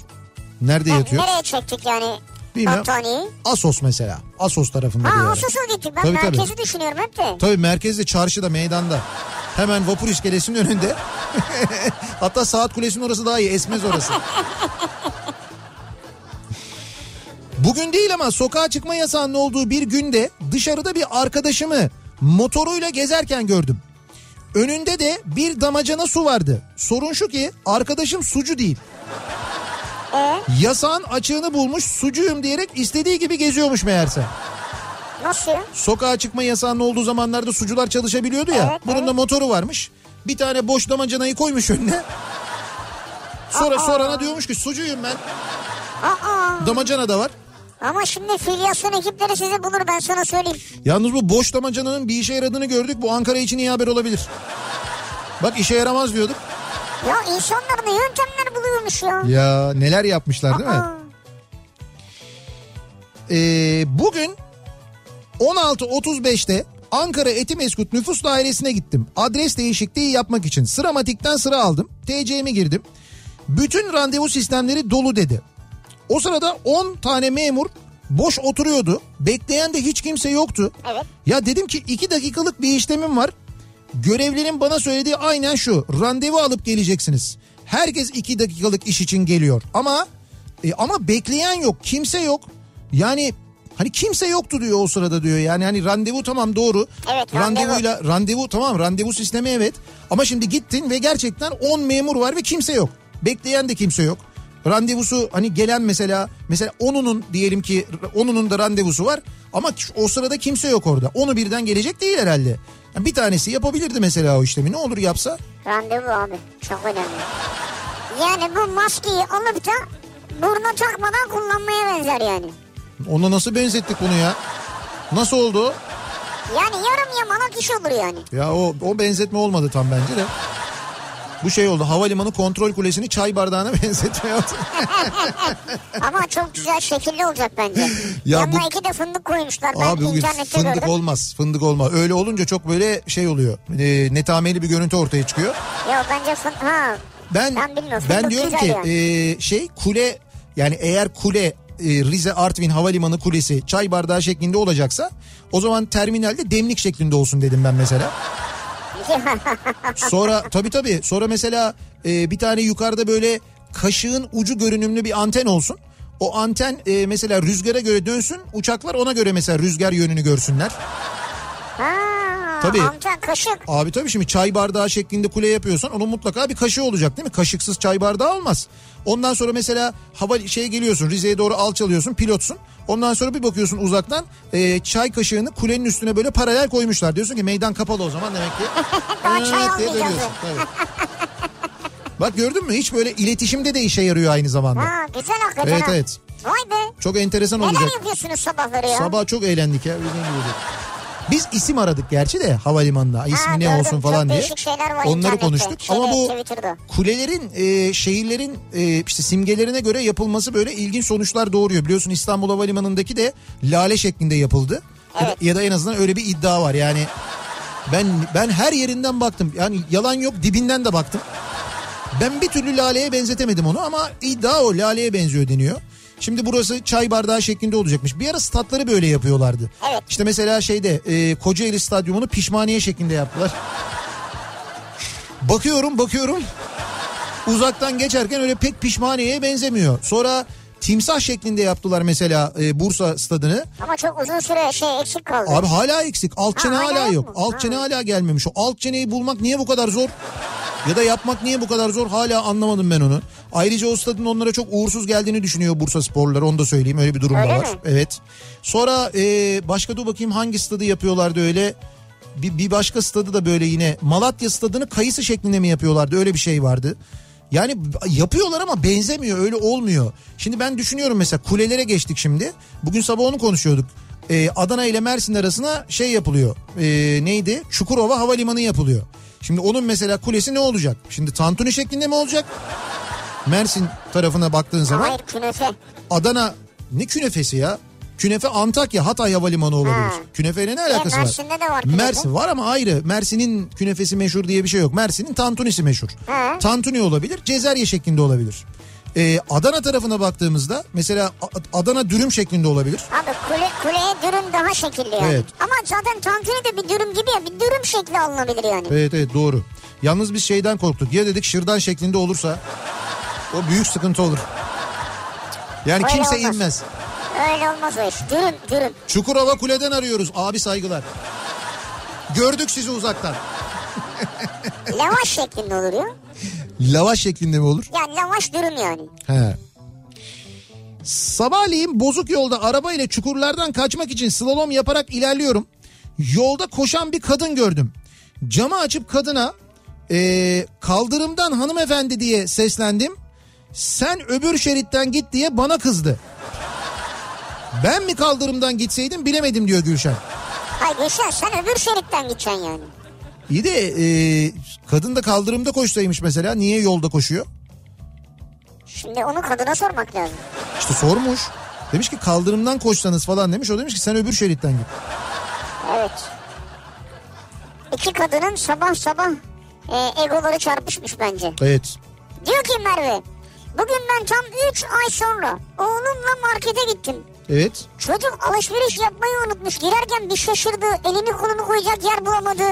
Nerede Ha, yatıyor? Nereye çektik yani Bilmiyorum. battaniyeyi? Asos mesela. Asos tarafında bir Ha yer. Asus'a gittik. Ben Tabii, tabii. merkezi düşünüyorum hep de. Tabii merkezde çarşıda meydanda. Hemen vapur iskelesinin önünde. Hatta saat kulesinin orası daha iyi esmez orası. Bugün değil ama sokağa çıkma yasağının olduğu bir günde dışarıda bir arkadaşımı motoruyla gezerken gördüm. Önünde de bir damacana su vardı. Sorun şu ki arkadaşım sucu değil. Ee, Yasağın açığını bulmuş sucuyum diyerek istediği gibi geziyormuş meğerse. nasıl? Sokağa çıkma yasağının olduğu zamanlarda sucular çalışabiliyordu ya. Evet, Bunun evet. da motoru varmış. Bir tane boş damacanayı koymuş önüne. Sonra Aa. sorana diyormuş ki sucuyum ben. Aa, Damacana da var. ama şimdi filyasyon ekipleri sizi bulur ben sana söyleyeyim. Yalnız bu boş damacananın bir işe yaradığını gördük. Bu Ankara için iyi haber olabilir. Bak işe yaramaz diyorduk. Ya insanlar ne buluyormuş ya. Ya neler yapmışlar değil mi? Aa, Ee, bugün 16.35'te Ankara Etimeskut Nüfus Dairesi'ne gittim. Adres değişikliği yapmak için. Sıramatikten sıra aldım. TC'mi girdim. Bütün randevu sistemleri dolu dedi. O sırada 10 tane memur boş oturuyordu. Bekleyen de hiç kimse yoktu. Evet. Ya dedim ki 2 dakikalık bir işlemim var. Görevlinin bana söylediği aynen şu. Randevu alıp geleceksiniz. Herkes 2 dakikalık iş için geliyor. Ama e, ama bekleyen yok. Kimse yok. Yani hani kimse yoktu diyor o sırada diyor. Yani hani randevu tamam doğru. Evet, randevu. Randevuyla randevu tamam randevu sistemi evet. Ama şimdi gittin ve gerçekten 10 memur var ve kimse yok. Bekleyen de kimse yok. Randevusu hani gelen mesela mesela onunun diyelim ki onunun da randevusu var ama o sırada kimse yok orada. Onu birden gelecek değil herhalde. Yani bir tanesi yapabilirdi mesela o işlemi. Ne olur yapsa? Randevu abi çok önemli. Yani bu maskeyi alıp da buruna takmadan kullanmaya benzer yani. Ona nasıl benzettik bunu ya? Nasıl oldu? Yani yarım yamalak iş olur yani. Ya o o benzetme olmadı tam bence de. Bu şey oldu. Havalimanı kontrol kulesini çay bardağına benzetme oldu. Ama çok güzel şekilli olacak bence. Ya Yanına bu- iki de fındık koymuşlar. Ben Abi bugün fındık gördüm. olmaz. Fındık olmaz. Öyle olunca çok böyle şey oluyor. E, netameli bir görüntü ortaya çıkıyor. Yok bence fındık. Ha. Ben Ben bilmiyorum. ben diyorum ki yani. e, şey kule yani eğer kule e, Rize Artvin Havalimanı Kulesi çay bardağı şeklinde olacaksa o zaman terminalde demlik şeklinde olsun dedim ben mesela. Sonra tabii tabii sonra mesela e, bir tane yukarıda böyle kaşığın ucu görünümlü bir anten olsun. O anten e, mesela rüzgara göre dönsün uçaklar ona göre mesela rüzgar yönünü görsünler. ha, Tabii. Amca kaşık. Abi tabii şimdi çay bardağı şeklinde kule yapıyorsan onun mutlaka bir kaşığı olacak değil mi? Kaşıksız çay bardağı olmaz. Ondan sonra mesela hava şey geliyorsun Rize'ye doğru alçalıyorsun pilotsun. Ondan sonra bir bakıyorsun uzaktan e, çay kaşığını kulenin üstüne böyle paralel koymuşlar. Diyorsun ki meydan kapalı o zaman demek ki. Daha çay almayacağız. Bak gördün mü hiç böyle iletişimde de işe yarıyor aynı zamanda. Ha, güzel hakikaten Evet evet. Vay be. Çok enteresan Neler olacak. yapıyorsunuz sabahları ya? Sabah çok eğlendik ya. Biz isim aradık gerçi de havalimanında ismi Ha, ne gördüm. olsun falan diye. Onları konuştuk Şeyde, ama bu Twitter'da. kulelerin e, şehirlerin e, işte simgelerine göre yapılması böyle ilginç sonuçlar doğuruyor. Biliyorsun İstanbul Havalimanı'ndaki de lale şeklinde yapıldı. Ya da- Evet. Ya da en azından öyle bir iddia var yani. Ben ben her yerinden baktım. Yani yalan yok dibinden de baktım. Ben bir türlü laleye benzetemedim onu ama iddia o laleye benziyor deniyor. Şimdi burası çay bardağı şeklinde olacakmış. Bir ara statları böyle yapıyorlardı. Evet. İşte mesela şeyde e, Kocaeli Stadyumunu pişmaniye şeklinde yaptılar. bakıyorum bakıyorum. Uzaktan geçerken öyle pek pişmaniyeye benzemiyor. Sonra timsah şeklinde yaptılar mesela e, Bursa stadını. Ama çok uzun süre şey eksik kaldı. Abi hala eksik. Alt Ha, çene hala hala yok mu? Alt Ha. çene hala gelmemiş. O alt çeneyi bulmak niye bu kadar zor? Ya da yapmak niye bu kadar zor? Hala anlamadım ben onu. Ayrıca o stadın onlara çok uğursuz geldiğini düşünüyor Bursa sporları. Onu da söyleyeyim. Öyle bir durum da var. mi? Evet. Sonra e, başka dur bakayım hangi stadı yapıyorlardı öyle. Bir, bir başka stadı da böyle yine Malatya stadını kayısı şeklinde mi yapıyorlardı? Öyle bir şey vardı. Yani yapıyorlar ama benzemiyor öyle olmuyor. Şimdi ben düşünüyorum mesela kulelere geçtik şimdi. Bugün sabah onu konuşuyorduk. Ee, Adana ile Mersin arasına şey yapılıyor. Ee, neydi? Çukurova Havalimanı yapılıyor. Şimdi onun mesela kulesi ne olacak? Şimdi tantuni şeklinde mi olacak? Mersin tarafına baktığın zaman Hayır künefe. Adana ne künefesi ya? Künefe Antakya Hatay Havalimanı olabilir. Ha. Künefeyle ne alakası var? Mersin'de de var künefe. Mersin var ama ayrı. Mersin'in künefesi meşhur diye bir şey yok. Mersin'in tantunisi meşhur. Ha. Tantuni olabilir, cezerye şeklinde olabilir. Ee, Adana tarafına baktığımızda mesela Adana dürüm şeklinde olabilir. Abi kule, kuleye dürüm daha şekilli yani. Evet. Ama zaten tantuni de bir dürüm gibi ya. Bir dürüm şekli alınabilir yani. Evet evet doğru. Yalnız biz şeyden korktuk. Ya dedik şırdan şeklinde olursa o büyük sıkıntı olur. Yani Öyle kimse olmaz. inmez. Öyle olmaz o iş. Dürüm dürüm. Çukurova Kule'den arıyoruz. Abi saygılar. Gördük sizi uzaktan. Lavaş şeklinde olur ya. Lavaş şeklinde mi olur? Yani lavaş dürüm yani. He. Sabahleyin bozuk yolda araba ile çukurlardan kaçmak için slalom yaparak ilerliyorum. Yolda koşan bir kadın gördüm. Camı açıp kadına eee, kaldırımdan hanımefendi diye seslendim. Sen öbür şeritten git diye bana kızdı. Ben mi kaldırımdan gitseydim bilemedim diyor Gülşen. Hayır Gülşen sen öbür şeritten gideceksin yani. İyi de e, kadın da kaldırımda koşsaymış mesela niye yolda koşuyor? Şimdi onu kadına sormak lazım. İşte sormuş. Demiş ki kaldırımdan koşsanız falan demiş. O demiş ki sen öbür şeritten git. Evet. İki kadının sabah sabah e, egoları çarpışmış bence. Evet. Diyor ki Merve bugün ben tam 3 ay sonra oğlumla markete gittim. Evet. Çocuk alışveriş yapmayı unutmuş. Girerken bir şaşırdı. Elini kolunu koyacak yer bulamadı.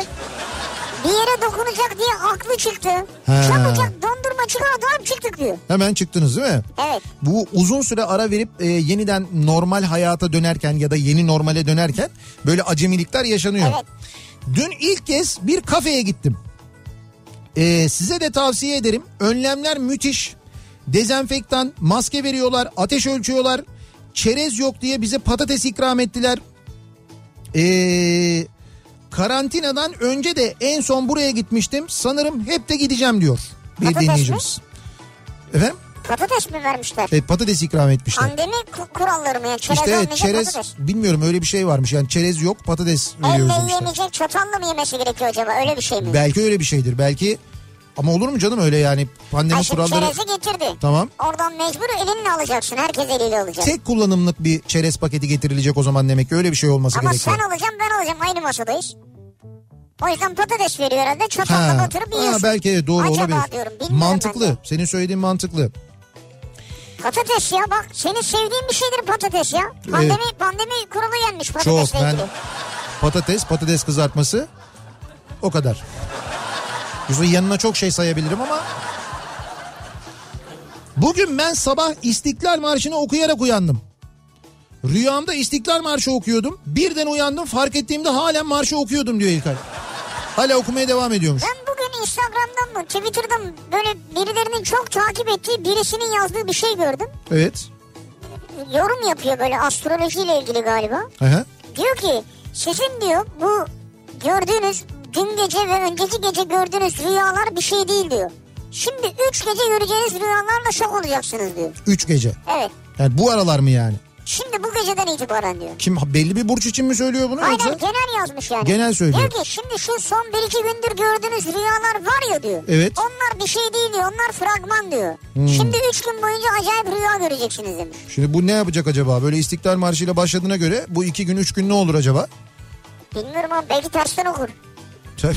Bir yere dokunacak diye aklı çıktı. He. Çabucak dondurma çıkardı hop çıktık diyor. Hemen çıktınız değil mi? Evet. Bu uzun süre ara verip e, yeniden normal hayata dönerken ya da yeni normale dönerken böyle acemilikler yaşanıyor. Evet. Dün ilk kez bir kafeye gittim. E, size de tavsiye ederim. Önlemler müthiş. Dezenfektan, maske veriyorlar, ateş ölçüyorlar. Çerez yok diye bize patates ikram ettiler. Ee, karantinadan önce de en son buraya gitmiştim. Sanırım hep de gideceğim diyor bir Patates mi? dinleyicimiz. Efendim? Patates mi vermişler? Evet patates ikram etmişler. Pandemi ku- kuralları mı yani? Çerez İşte evet çerez patates. bilmiyorum öyle bir şey varmış. Yani çerez yok patates veriyoruz Elle demişler. yemeyecek çatalla mı yemesi gerekiyor acaba? Öyle bir şey mi? Belki öyle bir şeydir. Belki ama olur mu canım öyle yani pandemi Ay kuralları çerezi getirdi. tamam. Oradan mecbur elinle alacaksın. Herkes eliyle alacak. Tek kullanımlık bir çerez paketi getirilecek o zaman demek ki öyle bir şey olması Ama gerekiyor. sen alacaksın ben alacağım. Aynı masadayız. O yüzden patates veriyor herhalde. Çatalla batırıp ha, yiyorsun. belki evet, doğru Acaba olabilir. diyorum. Mantıklı. ben. Senin söylediğin mantıklı. Patates ya bak senin sevdiğin bir şeydir patates ya. Pandemi, pandemi kuralı yenmiş patatesle Çok ben ilgili. patates, patates kızartması o kadar. Yoksa yanına çok şey sayabilirim ama Bugün ben sabah İstiklal Marşı'nı okuyarak uyandım. Rüyamda İstiklal Marşı okuyordum. Birden uyandım fark ettiğimde halen marşı okuyordum diyor İlkay. Hala okumaya devam ediyormuş. Ben bugün Instagram'dan mı Twitter'dan mı böyle birilerinin çok takip ettiği birisinin yazdığı bir şey gördüm. Evet. Yorum yapıyor böyle astrolojiyle ilgili galiba. Aha. Diyor ki sizin diyor bu gördüğünüz dün gece ve önceki gece gördüğünüz rüyalar bir şey değil diyor. Şimdi 3 gece göreceğiniz rüyalarla şok olacaksınız diyor. Üç gece. Evet. Yani bu aralar mı yani? Şimdi bu geceden itibaren diyor. Kim belli bir burç için mi söylüyor bunu Aynen yoksa? genel yazmış yani. Genel söylüyor. Diyor ki şimdi şu son 1-2 gündür gördüğünüz rüyalar var ya diyor. Evet. Hmm. Onlar bir şey değil diyor. Onlar fragman diyor. Şimdi 3 gün boyunca acayip rüya göreceksiniz demiş. Şimdi bu ne yapacak acaba? Böyle İstiklal Marşı ile başladığına göre bu iki gün üç gün ne olur acaba? Bilmiyorum ama belki tersten okur. Tabii.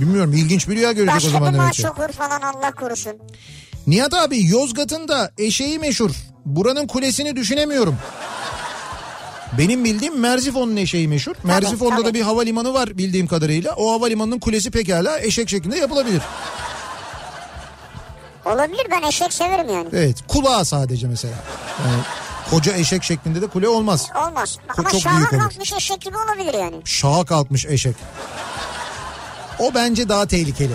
Bilmiyorum ilginç bir rüya görecek o Başka zaman bir demek ki. okur falan Allah korusun. Nihat abi Yozgat'ın da eşeği meşhur. Buranın kulesini düşünemiyorum. Benim bildiğim Merzifon'un eşeği meşhur. Merzifon'da da tabii. bir havalimanı var bildiğim kadarıyla. O havalimanının kulesi pekala eşek şeklinde yapılabilir. Olabilir ben eşek severim yani. Evet kulağı sadece mesela. Yani koca eşek şeklinde de kule olmaz. Olmaz. Ama çok şaha büyük olur. kalkmış eşek gibi olabilir yani. Şaha kalkmış eşek. O bence daha tehlikeli.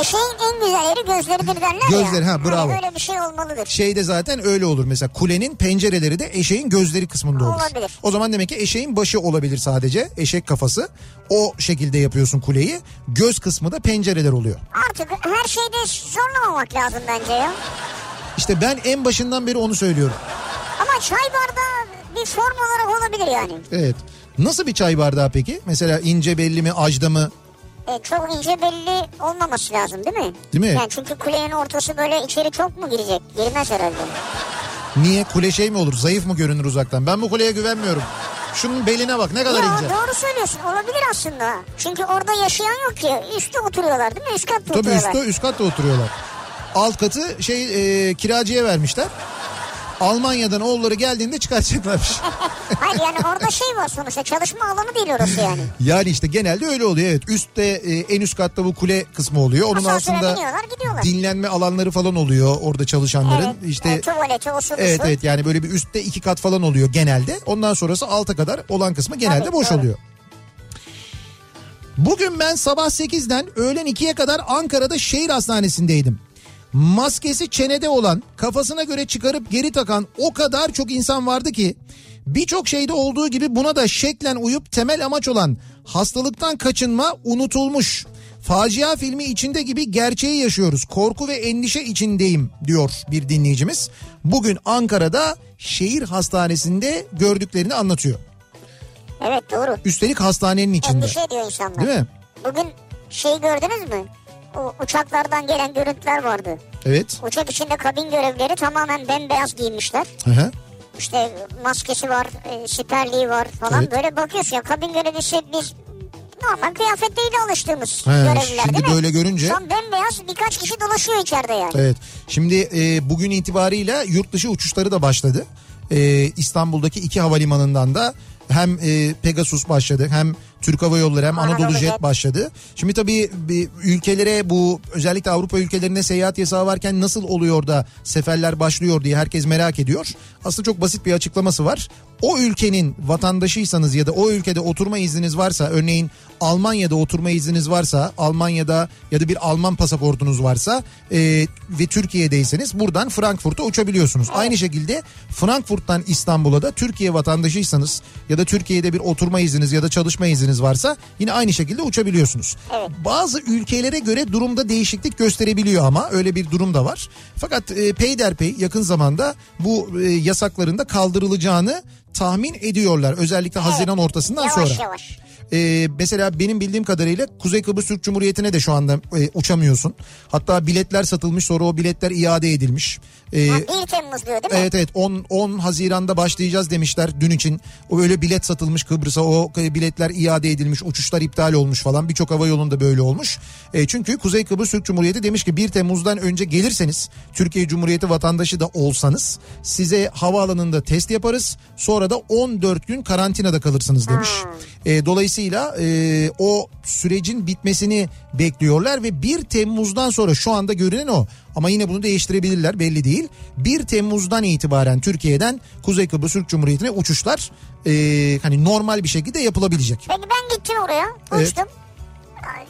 Eşeğin en güzel yeri gözleridir derler Gözleri, ya. ha, bravo. Hani öyle bir şey olmalıdır. Şeyde zaten öyle olur mesela kulenin pencereleri de eşeğin gözleri kısmında olur. Olabilir. O zaman demek ki eşeğin başı olabilir sadece eşek kafası. O şekilde yapıyorsun kuleyi. Göz kısmı da pencereler oluyor. Artık her şeyde zorlamamak lazım bence ya. İşte ben en başından beri onu söylüyorum. Ama çay bardağı bir form olarak olabilir yani. Evet. Nasıl bir çay bardağı peki? Mesela ince belli mi, ajda mı? E, çok ince belli olmaması lazım değil mi? Değil mi? Yani çünkü kulenin ortası böyle içeri çok mu girecek? Girmez herhalde. Niye? Kule şey mi olur? Zayıf mı görünür uzaktan? Ben bu kuleye güvenmiyorum. Şunun beline bak ne kadar Ya ince. doğru söylüyorsun olabilir aslında. Çünkü orada yaşayan yok ki. Üstte oturuyorlar değil mi? Üst katta Tabii oturuyorlar. üstte üst katta oturuyorlar. Alt katı şey e, kiracıya vermişler. Almanya'dan oğulları geldiğinde çıkartacaklarmış. Hayır yani orada şey var sonuçta çalışma alanı değil orası yani. yani işte genelde öyle oluyor evet. Üstte e, en üst katta bu kule kısmı oluyor. Onun Asansöre altında dinlenme alanları falan oluyor orada çalışanların. Evet, işte e, tuvaleti, o su, Evet evet yani böyle bir üstte iki kat falan oluyor genelde. Ondan sonrası alta kadar olan kısmı genelde Tabii, boş doğru. oluyor. Bugün ben sabah 8'den öğlen 2'ye kadar Ankara'da şehir hastanesindeydim. Maskesi çenede olan, kafasına göre çıkarıp geri takan o kadar çok insan vardı ki birçok şeyde olduğu gibi buna da şeklen uyup temel amaç olan hastalıktan kaçınma unutulmuş. Facia filmi içinde gibi gerçeği yaşıyoruz. Korku ve endişe içindeyim diyor bir dinleyicimiz. Bugün Ankara'da şehir hastanesinde gördüklerini anlatıyor. Evet doğru. Üstelik hastanenin içinde. Endişe ediyor insanlar. Değil mi? Bugün şey gördünüz mü? O uçaklardan gelen görüntüler vardı. Evet. Uçak içinde kabin görevlileri tamamen bembeyaz giymişler. Hı hı. İşte maskesi var, e, siperliği var falan. Evet. Böyle bakıyorsun ya kabin görevlisi biz normal kıyafetleriyle alıştığımız He, görevliler şimdi değil mi? böyle görünce- Şu an bembeyaz birkaç kişi dolaşıyor içeride yani. Evet. Şimdi e, bugün itibariyle yurt dışı uçuşları da başladı. E, İstanbul'daki iki havalimanından da hem e, Pegasus başladı hem Türk Hava Yolları hem Anadolu Anadolu Jet Jet. başladı. Şimdi tabii bir ülkelere bu özellikle Avrupa ülkelerine seyahat yasağı varken nasıl oluyor da seferler başlıyor diye herkes merak ediyor. Aslında çok basit bir açıklaması var. O ülkenin vatandaşıysanız ya da o ülkede oturma izniniz varsa örneğin Almanya'da oturma izniniz varsa Almanya'da ya da bir Alman pasaportunuz varsa e, ve Türkiye'deyseniz buradan Frankfurt'a uçabiliyorsunuz. Aynı şekilde Frankfurt'tan İstanbul'a da Türkiye vatandaşıysanız ya da Türkiye'de bir oturma izniniz ya da çalışma izniniz varsa yine aynı şekilde uçabiliyorsunuz. Evet. Bazı ülkelere göre durumda değişiklik gösterebiliyor ama öyle bir durum da var. Fakat e, peyderpey yakın zamanda bu e, yasakların da kaldırılacağını tahmin ediyorlar. Özellikle Haziran ortasından yavaş sonra. yavaş. Ee, mesela benim bildiğim kadarıyla Kuzey Kıbrıs Türk Cumhuriyeti'ne de şu anda e, uçamıyorsun. Hatta biletler satılmış sonra o biletler iade edilmiş. Ee, Ha, 1 Temmuz diyor değil mi? Evet evet 10, 10 Haziran'da başlayacağız demişler dün için. O öyle bilet satılmış Kıbrıs'a o biletler iade edilmiş uçuşlar iptal olmuş falan birçok hava yolunda böyle olmuş. E, çünkü Kuzey Kıbrıs Türk Cumhuriyeti demiş ki 1 Temmuz'dan önce gelirseniz Türkiye Cumhuriyeti vatandaşı da olsanız size havaalanında test yaparız sonra da 14 gün karantinada kalırsınız demiş. E, dolayısıyla e, o sürecin bitmesini bekliyorlar ve 1 Temmuz'dan sonra şu anda görünen o. Ama yine bunu değiştirebilirler belli değil. 1 Temmuz'dan itibaren Türkiye'den Kuzey Kıbrıs Türk Cumhuriyeti'ne uçuşlar e, hani normal bir şekilde yapılabilecek. Peki ben gittim oraya Evet. uçtum.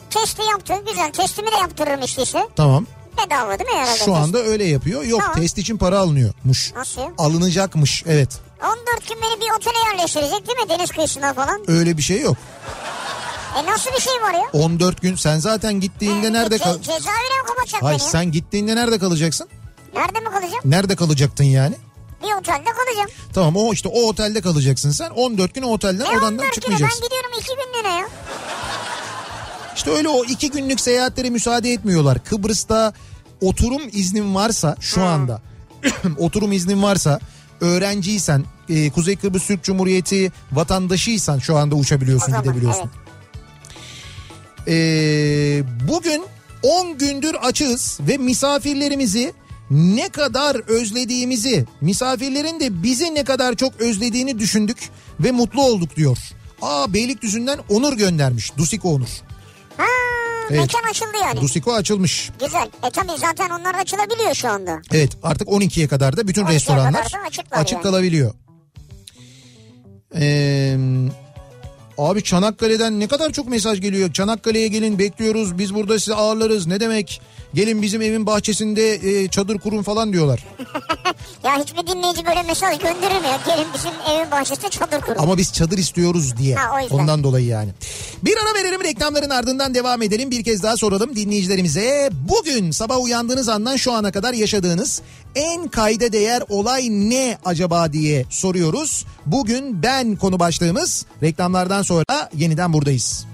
Testi yaptım güzel testimi de yaptırırım işte. Tamam. Bedava değil mi herhalde? Şu anda öyle yapıyor. Yok Tamam. test için para alınıyormuş. Nasıl? Alınacakmış evet. 14 gün beni bir otele yerleştirecek değil mi deniz kıyısına falan? Öyle bir şey yok. E nasıl bir şey var ya? 14 gün sen zaten gittiğinde E, nerede kal... Cezaevine mi kapatacak Hayır beni sen gittiğinde nerede kalacaksın? Nerede mi kalacağım? Nerede kalacaktın yani? Bir otelde kalacağım. Tamam o işte o otelde kalacaksın sen. 14 gün o otelden Ne odandan 14 günü ben çıkmayacaksın. gidiyorum 2 günlüğüne ya. İşte öyle o iki günlük seyahatlere müsaade etmiyorlar. Kıbrıs'ta oturum iznin varsa şu anda oturum iznin varsa öğrenciysen e, Kuzey Kıbrıs Türk Cumhuriyeti vatandaşıysan şu anda uçabiliyorsun O zaman, gidebiliyorsun. E, bugün 10 gündür açığız ve misafirlerimizi ne kadar özlediğimizi, misafirlerin de bizi ne kadar çok özlediğini düşündük ve mutlu olduk diyor. Aa Beylikdüzü'nden Onur göndermiş. Dusiko Onur. Ha, Evet. mekan açıldı yani. Dusiko açılmış. Güzel. E tabii zaten onlar açılabiliyor şu anda. Evet artık 12'ye kadar da bütün 12'ye restoranlar kadar da açık yani. kalabiliyor. Ee, abi Çanakkale'den ne kadar çok mesaj geliyor. Çanakkale'ye gelin bekliyoruz biz burada sizi ağırlarız ne demek. Gelin bizim evin bahçesinde e, çadır kurun falan diyorlar. Ya hiçbir dinleyici böyle mesaj gönderir mi ya? Gelin bizim evin bahçesinde çadır kurun. Ama biz çadır istiyoruz diye. Ha, o yüzden. Ondan dolayı yani. Bir ara verelim reklamların ardından devam edelim. Bir kez daha soralım dinleyicilerimize. Bugün sabah uyandığınız andan şu ana kadar yaşadığınız en kayda değer olay ne acaba diye soruyoruz. Bugün ben konu başlığımız. Reklamlardan sonra yeniden buradayız.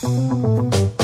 Kafa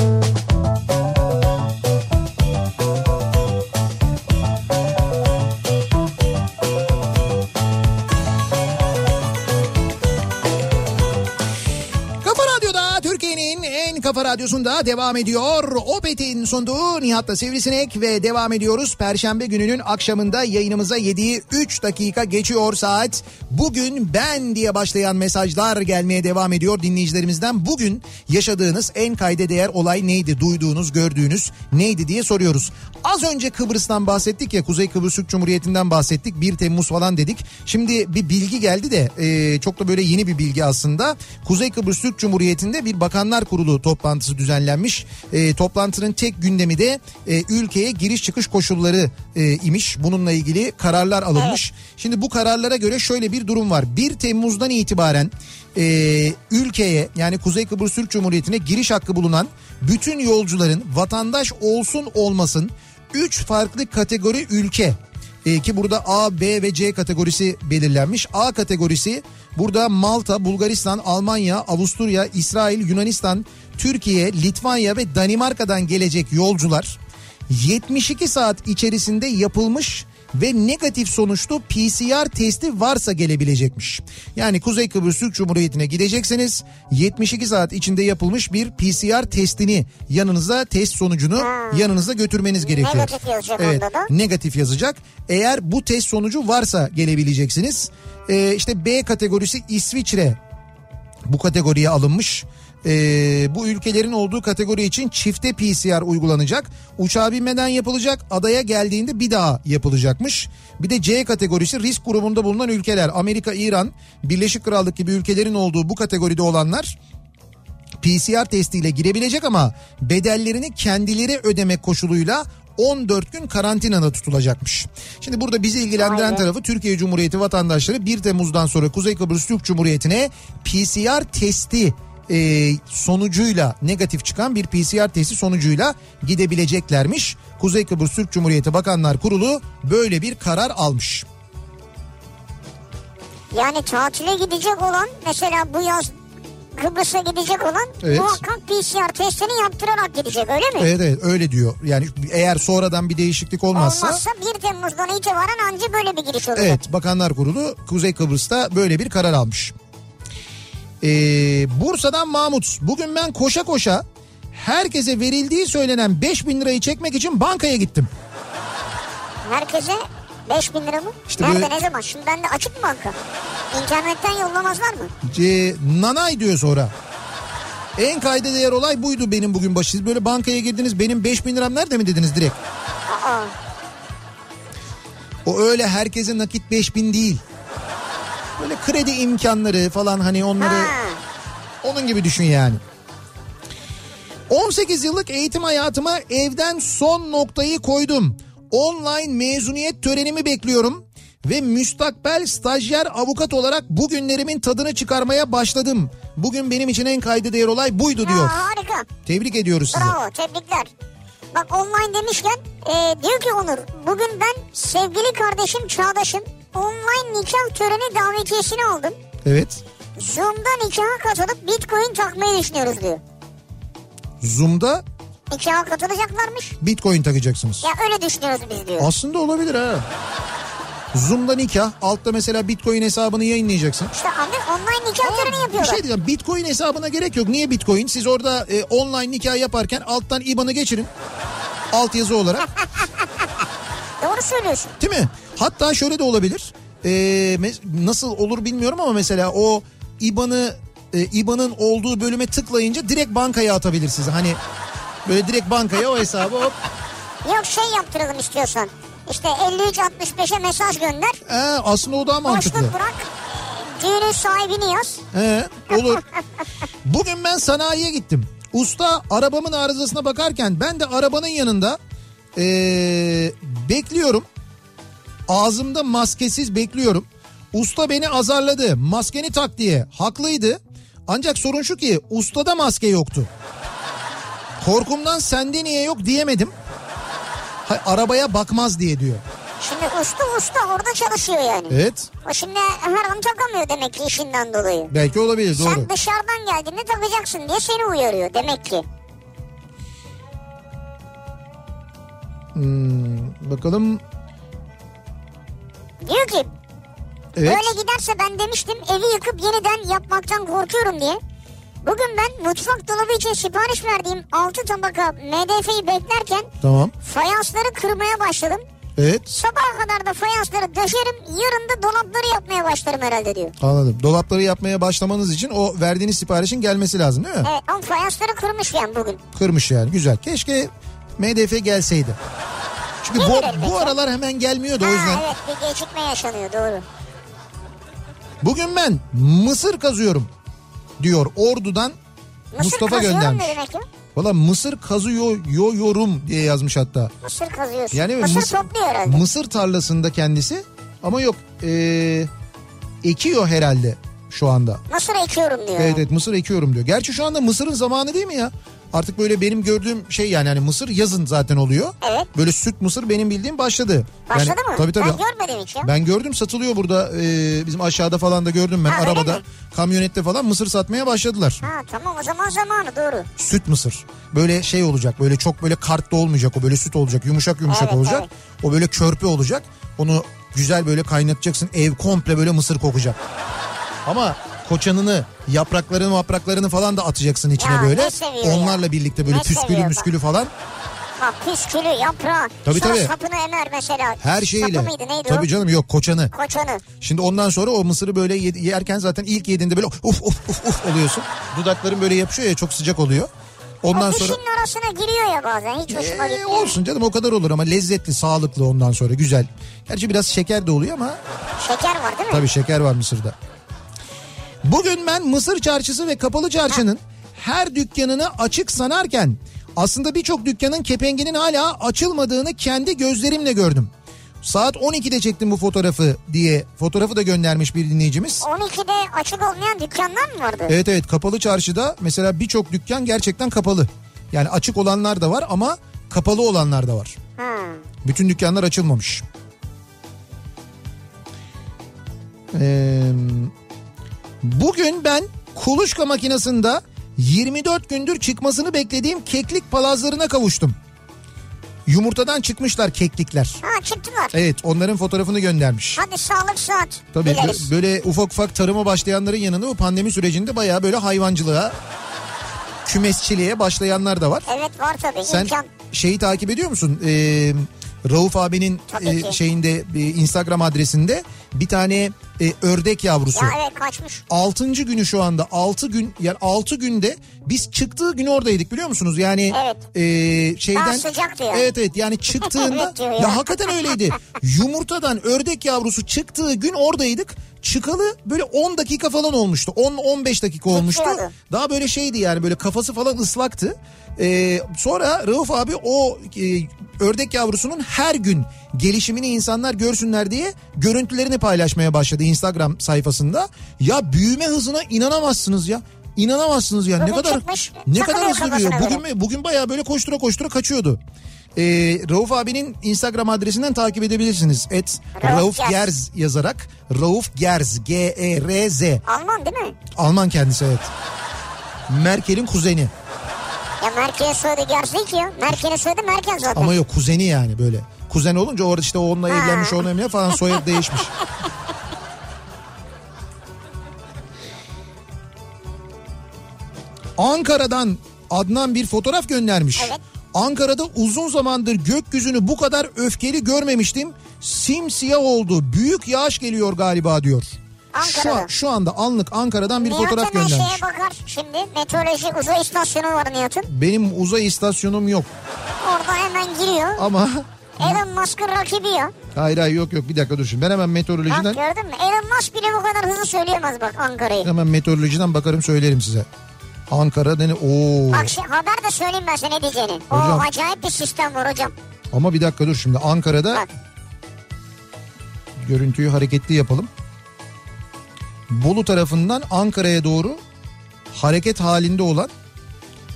radyosunda devam ediyor. Opet'in sunduğu Nihat'la Sivrisinek ve devam ediyoruz. Perşembe gününün akşamında yayınımıza 7'yi 3 dakika geçiyor saat. Bugün ben diye başlayan mesajlar gelmeye devam ediyor dinleyicilerimizden. Bugün yaşadığınız en kayda değer olay neydi? Duyduğunuz, gördüğünüz neydi diye soruyoruz. Az önce Kıbrıs'tan bahsettik ya Kuzey Kıbrıs Türk Cumhuriyeti'nden bahsettik. 1 Temmuz falan dedik. Şimdi bir bilgi geldi de e, çok da böyle yeni bir bilgi aslında. Kuzey Kıbrıs Türk Cumhuriyeti'nde bir bakanlar kurulu toplantısı düzenlenmiş. E, toplantının tek gündemi de e, ülkeye giriş çıkış koşulları e, imiş. Bununla ilgili kararlar alınmış. Şimdi bu kararlara göre şöyle bir durum var. 1 Temmuz'dan itibaren e, ülkeye yani Kuzey Kıbrıs Türk Cumhuriyeti'ne giriş hakkı bulunan bütün yolcuların vatandaş olsun olmasın 3 farklı kategori ülke E, ki burada A, B ve C kategorisi belirlenmiş. A kategorisi burada Malta, Bulgaristan, Almanya, Avusturya, İsrail, Yunanistan, Türkiye, Litvanya ve Danimarka'dan gelecek yolcular 72 saat içerisinde yapılmış ve negatif sonuçlu PCR testi varsa gelebilecekmiş. Yani Kuzey Kıbrıs Türk Cumhuriyeti'ne gidecekseniz 72 saat içinde yapılmış bir PCR testini yanınıza test sonucunu yanınıza götürmeniz gerekiyor. Negatif yazacak evet. Negatif yazacak. Eğer bu test sonucu varsa gelebileceksiniz. Ee, işte B kategorisi İsviçre bu kategoriye alınmış. Ee, bu ülkelerin olduğu kategori için çifte PCR uygulanacak. Uçağa binmeden yapılacak. Adaya geldiğinde bir daha yapılacakmış. Bir de C kategorisi risk grubunda bulunan ülkeler. Amerika, İran, Birleşik Krallık gibi ülkelerin olduğu bu kategoride olanlar PCR testiyle girebilecek ama bedellerini kendileri ödemek koşuluyla 14 gün karantinada tutulacakmış. Şimdi burada bizi ilgilendiren Aynen. tarafı Türkiye Cumhuriyeti vatandaşları 1 Temmuz'dan sonra Kuzey Kıbrıs Türk Cumhuriyeti'ne PCR testi e, sonucuyla negatif çıkan bir PCR testi sonucuyla gidebileceklermiş. Kuzey Kıbrıs Türk Cumhuriyeti Bakanlar Kurulu böyle bir karar almış. Yani tatile gidecek olan mesela bu yaz Kıbrıs'a gidecek olan Evet. muhakkak PCR testini yaptırarak gidecek öyle mi? Evet evet öyle diyor. Yani eğer sonradan bir değişiklik olmazsa Olmazsa 1 Temmuz'dan itibaren anca böyle bir giriş olacak. Evet Bakanlar Kurulu Kuzey Kıbrıs'ta böyle bir karar almış. Ee, Bursa'dan Mahmut. Bugün ben koşa koşa herkese verildiği söylenen 5000 lirayı çekmek için bankaya gittim. Herkese 5 bin lira mı? İşte Nerede böyle- ne zaman? Şimdi bende açık mı banka? İnternetten yollamazlar mı? Ee, nanay diyor sonra. En kayda değer olay buydu benim bugün başı. Siz böyle bankaya girdiniz benim 5000 liram nerede mi dediniz direkt? Aa, O öyle herkese nakit 5000 değil. Böyle kredi imkanları falan hani onları... ha. Onun gibi düşün yani. 18 yıllık eğitim hayatıma evden son noktayı koydum. Online mezuniyet törenimi bekliyorum ve müstakbel stajyer avukat olarak bugünlerimin tadını çıkarmaya başladım. Bugün benim için en kayda değer olay buydu diyor. Aa, harika. Tebrik ediyoruz sizi. Bravo tebrikler. Bak online demişken e, diyor ki Onur bugün ben sevgili kardeşim Çağdaş'ın online nikah töreni davetiyesini aldım. Evet. Zoom'da nikaha katılıp bitcoin takmayı düşünüyoruz diyor. Zoom'da Nikaha katılacaklarmış. bitcoin takacaksınız. Ya öyle düşünüyoruz biz diyor. Aslında olabilir ha. Zoom'da nikah, altta mesela bitcoin hesabını yayınlayacaksın. İşte abi online nikah töreni Bir yapıyorlar. şey diyeceğim bitcoin hesabına gerek yok. Niye bitcoin? Siz orada e, online nikah yaparken alttan IBAN'ı geçirin. Alt yazı olarak Doğru söylüyorsun. değil mi? Hatta şöyle de olabilir. E, mes- nasıl olur bilmiyorum ama mesela o IBAN'ı e, IBAN'ın olduğu bölüme tıklayınca direkt bankaya atabilir size. Hani böyle direkt bankaya o hesabı hop. Yok şey yaptıralım istiyorsan. İşte 53-65'e mesaj gönder. Ee, aslında o daha mantıklı. Boşluk bırak. Düğünün sahibini yaz. He, olur. Bugün ben sanayiye gittim. Usta arabamın arızasına bakarken ben de arabanın yanında ee, bekliyorum. Ağzımda maskesiz bekliyorum. Usta beni azarladı. Maskeni tak diye. Haklıydı. Ancak sorun şu ki ustada maske yoktu. Korkumdan sende niye yok diyemedim. Ha, arabaya bakmaz diye diyor. Şimdi usta usta orada çalışıyor yani. Evet. O şimdi her an takamıyor demek ki işinden dolayı. Belki olabilir doğru. Sen dışarıdan geldiğinde takacaksın diye seni uyarıyor demek ki. Bakalım. Diyor ki Evet. böyle giderse ben demiştim evi yıkıp yeniden yapmaktan korkuyorum diye. Bugün ben mutfak dolabı için sipariş verdiğim 6 tabaka MDF'yi beklerken Tamam. fayansları kırmaya başladım. Evet. Sabaha kadar da fayansları döşerim yarın da dolapları yapmaya başlarım herhalde diyor. Anladım. Dolapları yapmaya başlamanız için o verdiğiniz siparişin gelmesi lazım değil mi? Evet ama fayansları kırmış yani bugün. Kırmış yani güzel. Keşke MDF gelseydi. Çünkü bu, bu aralar hemen gelmiyordu o Ha, yüzden. evet bir gecikme yaşanıyor doğru. Bugün ben mısır kazıyorum diyor Ordu'dan Mısır Mustafa göndermiş. Valla mısır kazıyorum diye yazmış hatta. Mısır kazıyorsun. Yani mısır, mısır- topluyor herhalde. Mısır tarlasında kendisi ama yok ee, ekiyor herhalde şu anda. Mısır ekiyorum diyor. Evet evet mısır ekiyorum diyor. Gerçi şu anda mısırın zamanı değil mi ya? Artık böyle benim gördüğüm şey yani hani mısır yazın zaten oluyor. Evet. Böyle süt mısır benim bildiğim başladı. Başladı yani, mı? Tabii tabii. Ben görmedim hiç ya. Ben gördüm satılıyor burada e, bizim aşağıda falan da gördüm ben Ha, arabada kamyonette falan mısır satmaya başladılar. Ha tamam o zaman zamanı doğru. Süt mısır böyle şey olacak böyle çok böyle kartlı olmayacak o böyle süt olacak yumuşak yumuşak Evet, olacak. evet. O böyle körpe olacak onu güzel böyle kaynatacaksın ev komple böyle mısır kokacak. Ama koçanını yapraklarını yapraklarını falan da atacaksın içine Ya, böyle. seviyor ya? Onlarla birlikte böyle Ne püskülü bak. müskülü falan. Bak püskülü yaprağı. Tabii, Sonra tabii. sapını emer mesela. Her şeyiyle. Sapı mıydı neydi Tabii o? canım yok koçanı. Koçanı. Şimdi ondan sonra o mısırı böyle ye- yerken zaten ilk yediğinde böyle uf uf uf uf oluyorsun. Dudakların böyle yapışıyor ya çok sıcak oluyor. Ondan o sonra dişinin arasına giriyor ya bazen hiç hoşuma Ee, gitmiyor. olsun canım o kadar olur ama lezzetli, sağlıklı ondan sonra güzel. Gerçi biraz şeker de oluyor ama Şeker var değil mi? tabii şeker var mısırda. Bugün ben Mısır Çarşısı ve Kapalı Çarşı'nın her dükkanını açık sanarken aslında birçok dükkanın kepenginin hala açılmadığını kendi gözlerimle gördüm. Saat 12'de çektim bu fotoğrafı diye fotoğrafı da göndermiş bir dinleyicimiz. 12'de açık olmayan dükkanlar mı vardı? Evet evet kapalı çarşıda mesela birçok dükkan gerçekten kapalı. Yani açık olanlar da var ama kapalı olanlar da var. Ha. Bütün dükkanlar açılmamış. Ee, bugün ben kuluçka makinesinde 24 gündür çıkmasını beklediğim keklik palazlarına kavuştum. Yumurtadan çıkmışlar keklikler. Ha çıktılar. Evet onların fotoğrafını göndermiş. Hadi sağlık saat. Tabii Dileriz. böyle ufak ufak tarıma başlayanların yanında bu pandemi sürecinde bayağı böyle hayvancılığa, kümesçiliğe başlayanlar da var. Evet var tabii Sen imkan. şeyi takip ediyor musun? Ee, Rauf abinin e, şeyinde e, Instagram adresinde bir tane e, ördek yavrusu. Ya evet kaçmış. 6. günü şu anda 6 gün yani 6 günde biz çıktığı gün oradaydık biliyor musunuz? Yani Evet. e, şeyden Daha sıcaktı yani. Evet evet yani çıktığında Evet diyor ya. ya hakikaten öyleydi. Yumurtadan ördek yavrusu çıktığı gün oradaydık. Çıkalı böyle 10 dakika falan olmuştu. 10 15 dakika olmuştu. Daha böyle şeydi yani böyle kafası falan ıslaktı. Ee, sonra Rauf abi o e, ördek yavrusunun her gün gelişimini insanlar görsünler diye görüntülerini paylaşmaya başladı Instagram sayfasında. Ya büyüme hızına inanamazsınız ya. İnanamazsınız ya. ne Bugün kadar çıkmış, ne kadar hızlı büyüyor. Bugün bugün bayağı böyle koştura koştura kaçıyordu. Ee, Rauf abinin Instagram adresinden takip edebilirsiniz. Et Rauf Rauf Gerz. Gerz yazarak. Rauf Gerz G-E-R-Z. Alman değil mi? Alman kendisi evet. Merkel'in kuzeni. Ya Merkel'in soyadı Gerz değil ki ya. Merkel'in soyadı Merkel zaten. Ama yok kuzeni yani böyle. Kuzen olunca orada işte onunla Ha. evlenmiş onunla evlenmiş falan soyadı değişmiş. Ankara'dan Adnan bir fotoğraf göndermiş. Evet. Ankara'da uzun zamandır gökyüzünü bu kadar öfkeli görmemiştim. Simsiyah oldu. Büyük yağış geliyor galiba diyor. Şu, an- şu anda anlık Ankara'dan bir Nihat fotoğraf göndermiş. şeye bakar şimdi. Meteoroloji uzay istasyonu var Nihat'ın. Benim uzay istasyonum yok Orada hemen giriyor. ama Elon Musk'ın rakibi ya. hayır hayır yok yok bir dakika dur şimdi ben hemen Bak meteorolojiden gördün mü? Elon Musk bile bu kadar hızlı söyleyemez bak Ankara'yı. hemen meteorolojiden bakarım söylerim size. Ankara dene oo Bak şimdi haber de söyleyeyim ben sana ne diyeceğini. Hocam. O acayip bir sistem var hocam. ama bir dakika dur şimdi Ankara'da Bak. görüntüyü hareketli yapalım. Bolu tarafından Ankara'ya doğru hareket halinde olan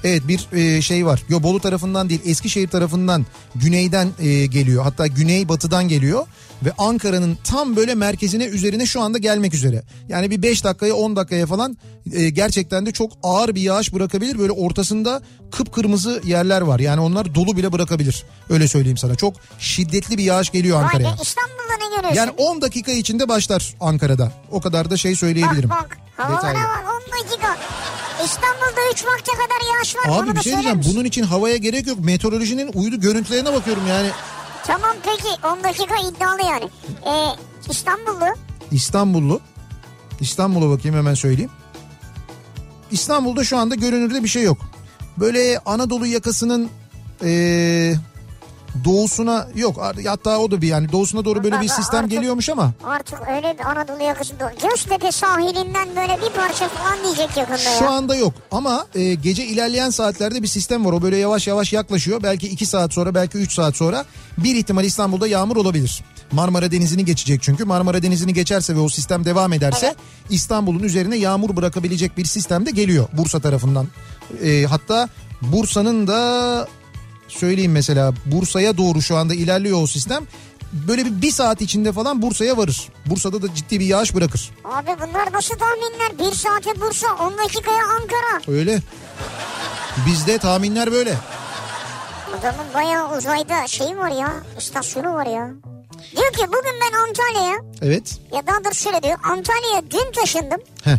evet bir e, şey var. Yo Bolu tarafından değil Eskişehir tarafından güneyden e, geliyor. Hatta güney batıdan geliyor ve Ankara'nın tam böyle merkezine üzerine şu anda gelmek üzere. Yani bir 5 dakikaya 10 dakikaya falan e, gerçekten de çok ağır bir yağış bırakabilir. Böyle ortasında kıpkırmızı yerler var. Yani onlar dolu bile bırakabilir. Öyle söyleyeyim sana. Çok şiddetli bir yağış geliyor Vay Ankara'ya. be İstanbul'da ne görüyorsun? Yani 10 dakika içinde başlar Ankara'da. O kadar da şey söyleyebilirim. Bak bak havalara bak 10 dakika. İstanbul'da 3 vakte kadar yağış var. Abi bir şey diyeceğim. Bunun için havaya gerek yok. Meteorolojinin uydu görüntülerine bakıyorum yani. Tamam peki 10 dakika iddialı yani. Ee, İstanbullu İstanbullu. İstanbul'a bakayım hemen söyleyeyim. İstanbul'da şu anda görünürde bir şey yok. Böyle Anadolu yakasının eee, doğusuna yok. Hatta o da bir yani doğusuna doğru böyle bir sistem artık- geliyormuş ama artık öyle bir Anadolu yakasında. Göztepe sahilinden böyle bir parça falan diyecek yakında ya. Şu anda yok ama e, gece ilerleyen saatlerde bir sistem var. O böyle yavaş yavaş yaklaşıyor. Belki 2 saat sonra belki 3 saat sonra bir ihtimal İstanbul'da yağmur olabilir. Marmara Denizi'ni geçecek çünkü. Marmara Denizi'ni geçerse ve o sistem devam ederse Evet. İstanbul'un üzerine yağmur bırakabilecek bir sistem de geliyor Bursa tarafından. Ee, hatta Bursa'nın da söyleyeyim mesela Bursa'ya doğru şu anda ilerliyor o sistem. Böyle bir, bir saat içinde falan Bursa'ya varır. Bursa'da da ciddi bir yağış bırakır. Abi bunlar nasıl tahminler? Bir saate Bursa 10 dakikaya Ankara. Öyle. Bizde tahminler böyle. Adamın bayağı uzayda şey var ya istasyonu var ya. Diyor ki bugün ben Antalya'ya Evet. ya daha doğrusu şöyle diyor Antalya'ya dün taşındım. Heh.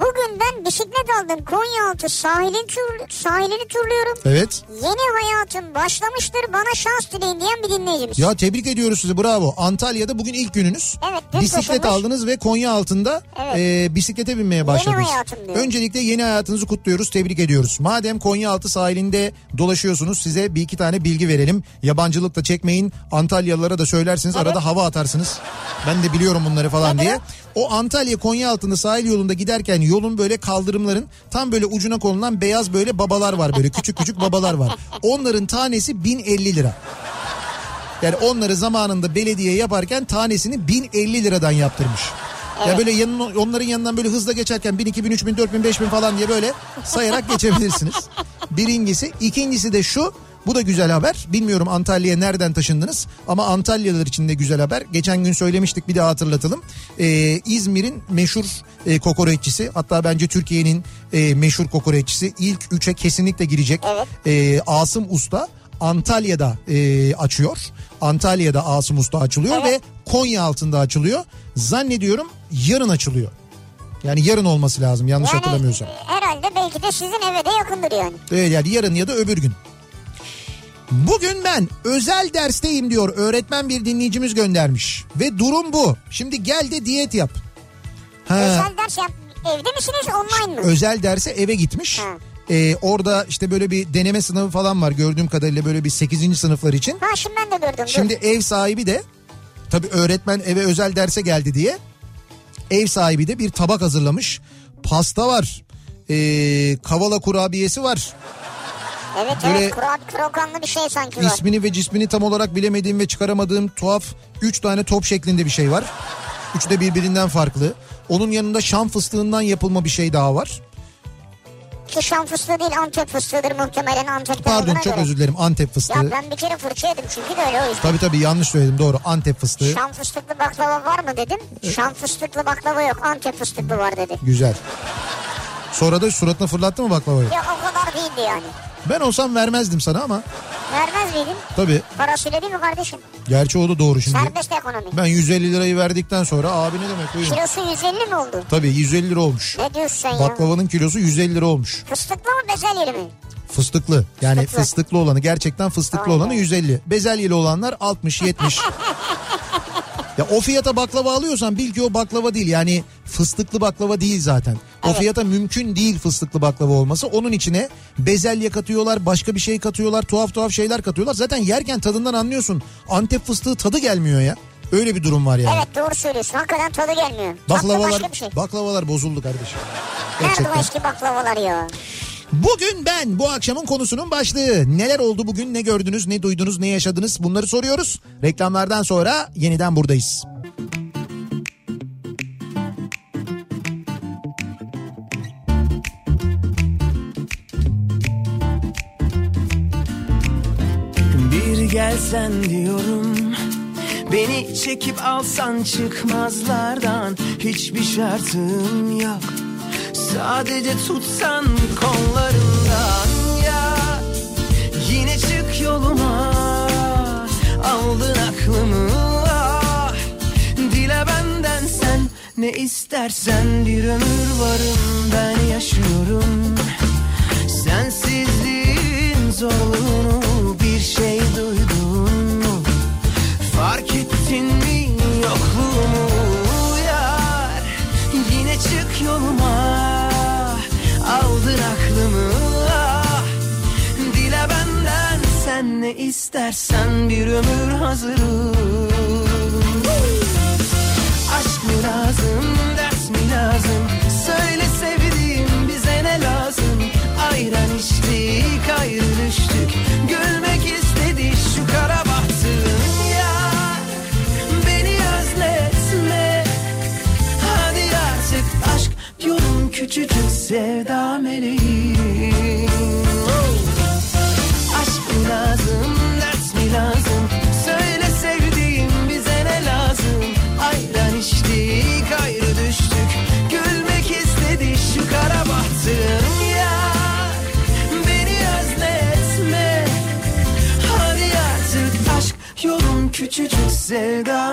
Bugün ben bisiklet aldım Konyaaltı sahilin tur, sahilini turluyorum. Evet. Yeni hayatım başlamıştır bana şans dileyin diyen bir dinleyicimiz. Ya tebrik ediyoruz sizi bravo. Antalya'da bugün ilk gününüz. Evet, Bisiklet taşınmış. aldınız ve Konya altında Evet. e, bisiklete binmeye başladınız. hayatım diyor. Öncelikle yeni hayatınızı kutluyoruz, tebrik ediyoruz. Madem Konya altı sahilinde dolaşıyorsunuz size bir iki tane bilgi verelim. Yabancılık da çekmeyin. Antalyalılara da söylersiniz Evet. arada hava atarsınız. Ben de biliyorum bunları falan Ne diye. O Antalya Konya altında sahil yolunda giderken yolun böyle kaldırımların tam böyle ucuna konulan beyaz böyle babalar var böyle küçük küçük babalar var. Onların tanesi 1050 lira. Yani onları zamanında belediye yaparken tanesini 1050 liradan yaptırmış. Ya böyle yanın, onların yanından böyle hızla geçerken 1000, 2000, 3000, 4000, 5000 falan diye böyle sayarak geçebilirsiniz. Birincisi. ikincisi de şu. Bu da güzel haber. Bilmiyorum Antalya'ya nereden taşındınız ama Antalyalılar için de güzel haber. Geçen gün söylemiştik bir daha hatırlatalım. Ee, İzmir'in meşhur e, kokoreççisi hatta bence Türkiye'nin e, meşhur kokoreççisi ilk üçe kesinlikle girecek. Evet. Ee, Asım Usta Antalya'da e, açıyor. Antalya'da Asım Usta açılıyor Evet. ve Konya altında açılıyor. Zannediyorum yarın açılıyor. Yani yarın olması lazım yanlış yani hatırlamıyorsam. e, herhalde belki de sizin eve de yakındır yani. Evet yani yarın ya da öbür gün. Bugün ben özel dersteyim diyor öğretmen bir dinleyicimiz göndermiş. Ve durum bu. Şimdi gel de diyet yap. Ha, Özel ders yap. Evde misiniz online mı? özel derse eve gitmiş. Ha. Ee, orada işte böyle bir deneme sınavı falan var gördüğüm kadarıyla böyle bir 8. sınıflar için. Ha şimdi ben de gördüm. dur. Şimdi ev sahibi de tabii öğretmen eve özel derse geldi diye ev sahibi de bir tabak hazırlamış. Pasta var. Ee, kavala kurabiyesi var. Evet böyle- evet krokanlı bir şey sanki var. İsmini ve cismini tam olarak bilemediğim ve çıkaramadığım tuhaf 3 tane top şeklinde bir şey var. Üçü de birbirinden farklı. Onun yanında şam fıstığından yapılma bir şey daha var. Ki şam fıstığı değil Antep fıstığıdır muhtemelen Antep'ten Pardon çok göre. özür dilerim Antep fıstığı. Ya ben bir kere fırça yedim çünkü de öyle o yüzden. Tabii tabii yanlış söyledim doğru Antep fıstığı. Şam fıstıklı baklava var mı dedim. Şam fıstıklı baklava yok Antep fıstıklı var dedi. Güzel. Sonra da suratına fırlattı mı baklavayı? Ya o kadar değildi yani. Ben olsam vermezdim sana ama Vermez miydin? tabii Parasıyla değil mi kardeşim? gerçi o da doğru şimdi. Serbest ekonomi. Ben 150 lirayı verdikten sonra abi ne demek buyurun. Kilosu 150 mi oldu? Tabii 150 lira olmuş. Ne diyorsun sen ya? Baklavanın kilosu 150 lira olmuş. Fıstıklı mı bezelyeli mi? Fıstıklı. Yani Fıstıklı. fıstıklı olanı gerçekten fıstıklı Vay olanı be. 150. Bezelyeli olanlar 60 70. ya o fiyata baklava alıyorsan bil ki o baklava değil. Yani fıstıklı baklava değil zaten. O Evet. fiyata mümkün değil fıstıklı baklava olması. Onun içine bezelye katıyorlar, başka bir şey katıyorlar, tuhaf tuhaf şeyler katıyorlar. Zaten yerken tadından anlıyorsun. Antep fıstığı tadı gelmiyor ya. Öyle bir durum var yani. Evet doğru söylüyorsun. Hakikaten tadı gelmiyor. Baklavalar başka bir şey. baklavalar bozuldu kardeşim. Nerede o eski baklavalar ya? Bugün ben bu akşamın konusunun başlığı. Neler oldu bugün ne gördünüz ne duydunuz ne yaşadınız bunları soruyoruz. Reklamlardan sonra yeniden buradayız. Bir gelsen diyorum Beni çekip alsan çıkmazlardan Hiçbir şartım yok Sadece tutsan kollarından ya Yine çık yoluma Aldın aklımı. Ah. Dile benden sen ne istersen. Bir ömür varım ben yaşıyorum. Sensizliğin zorluğunu bir şey duydun mu? Fark ettin mi yokluğumu? Yar Yine çık yoluma ne istersen bir ömür hazırım. Aşk mı lazım, ders mi lazım? Söyle sevdiğim bize ne lazım? Ayran içtik, ayrı Gülmek istedi şu kara bahtım Ya beni özletme. Hadi artık aşk yolun küçücük sevda meleğim küçücük sevda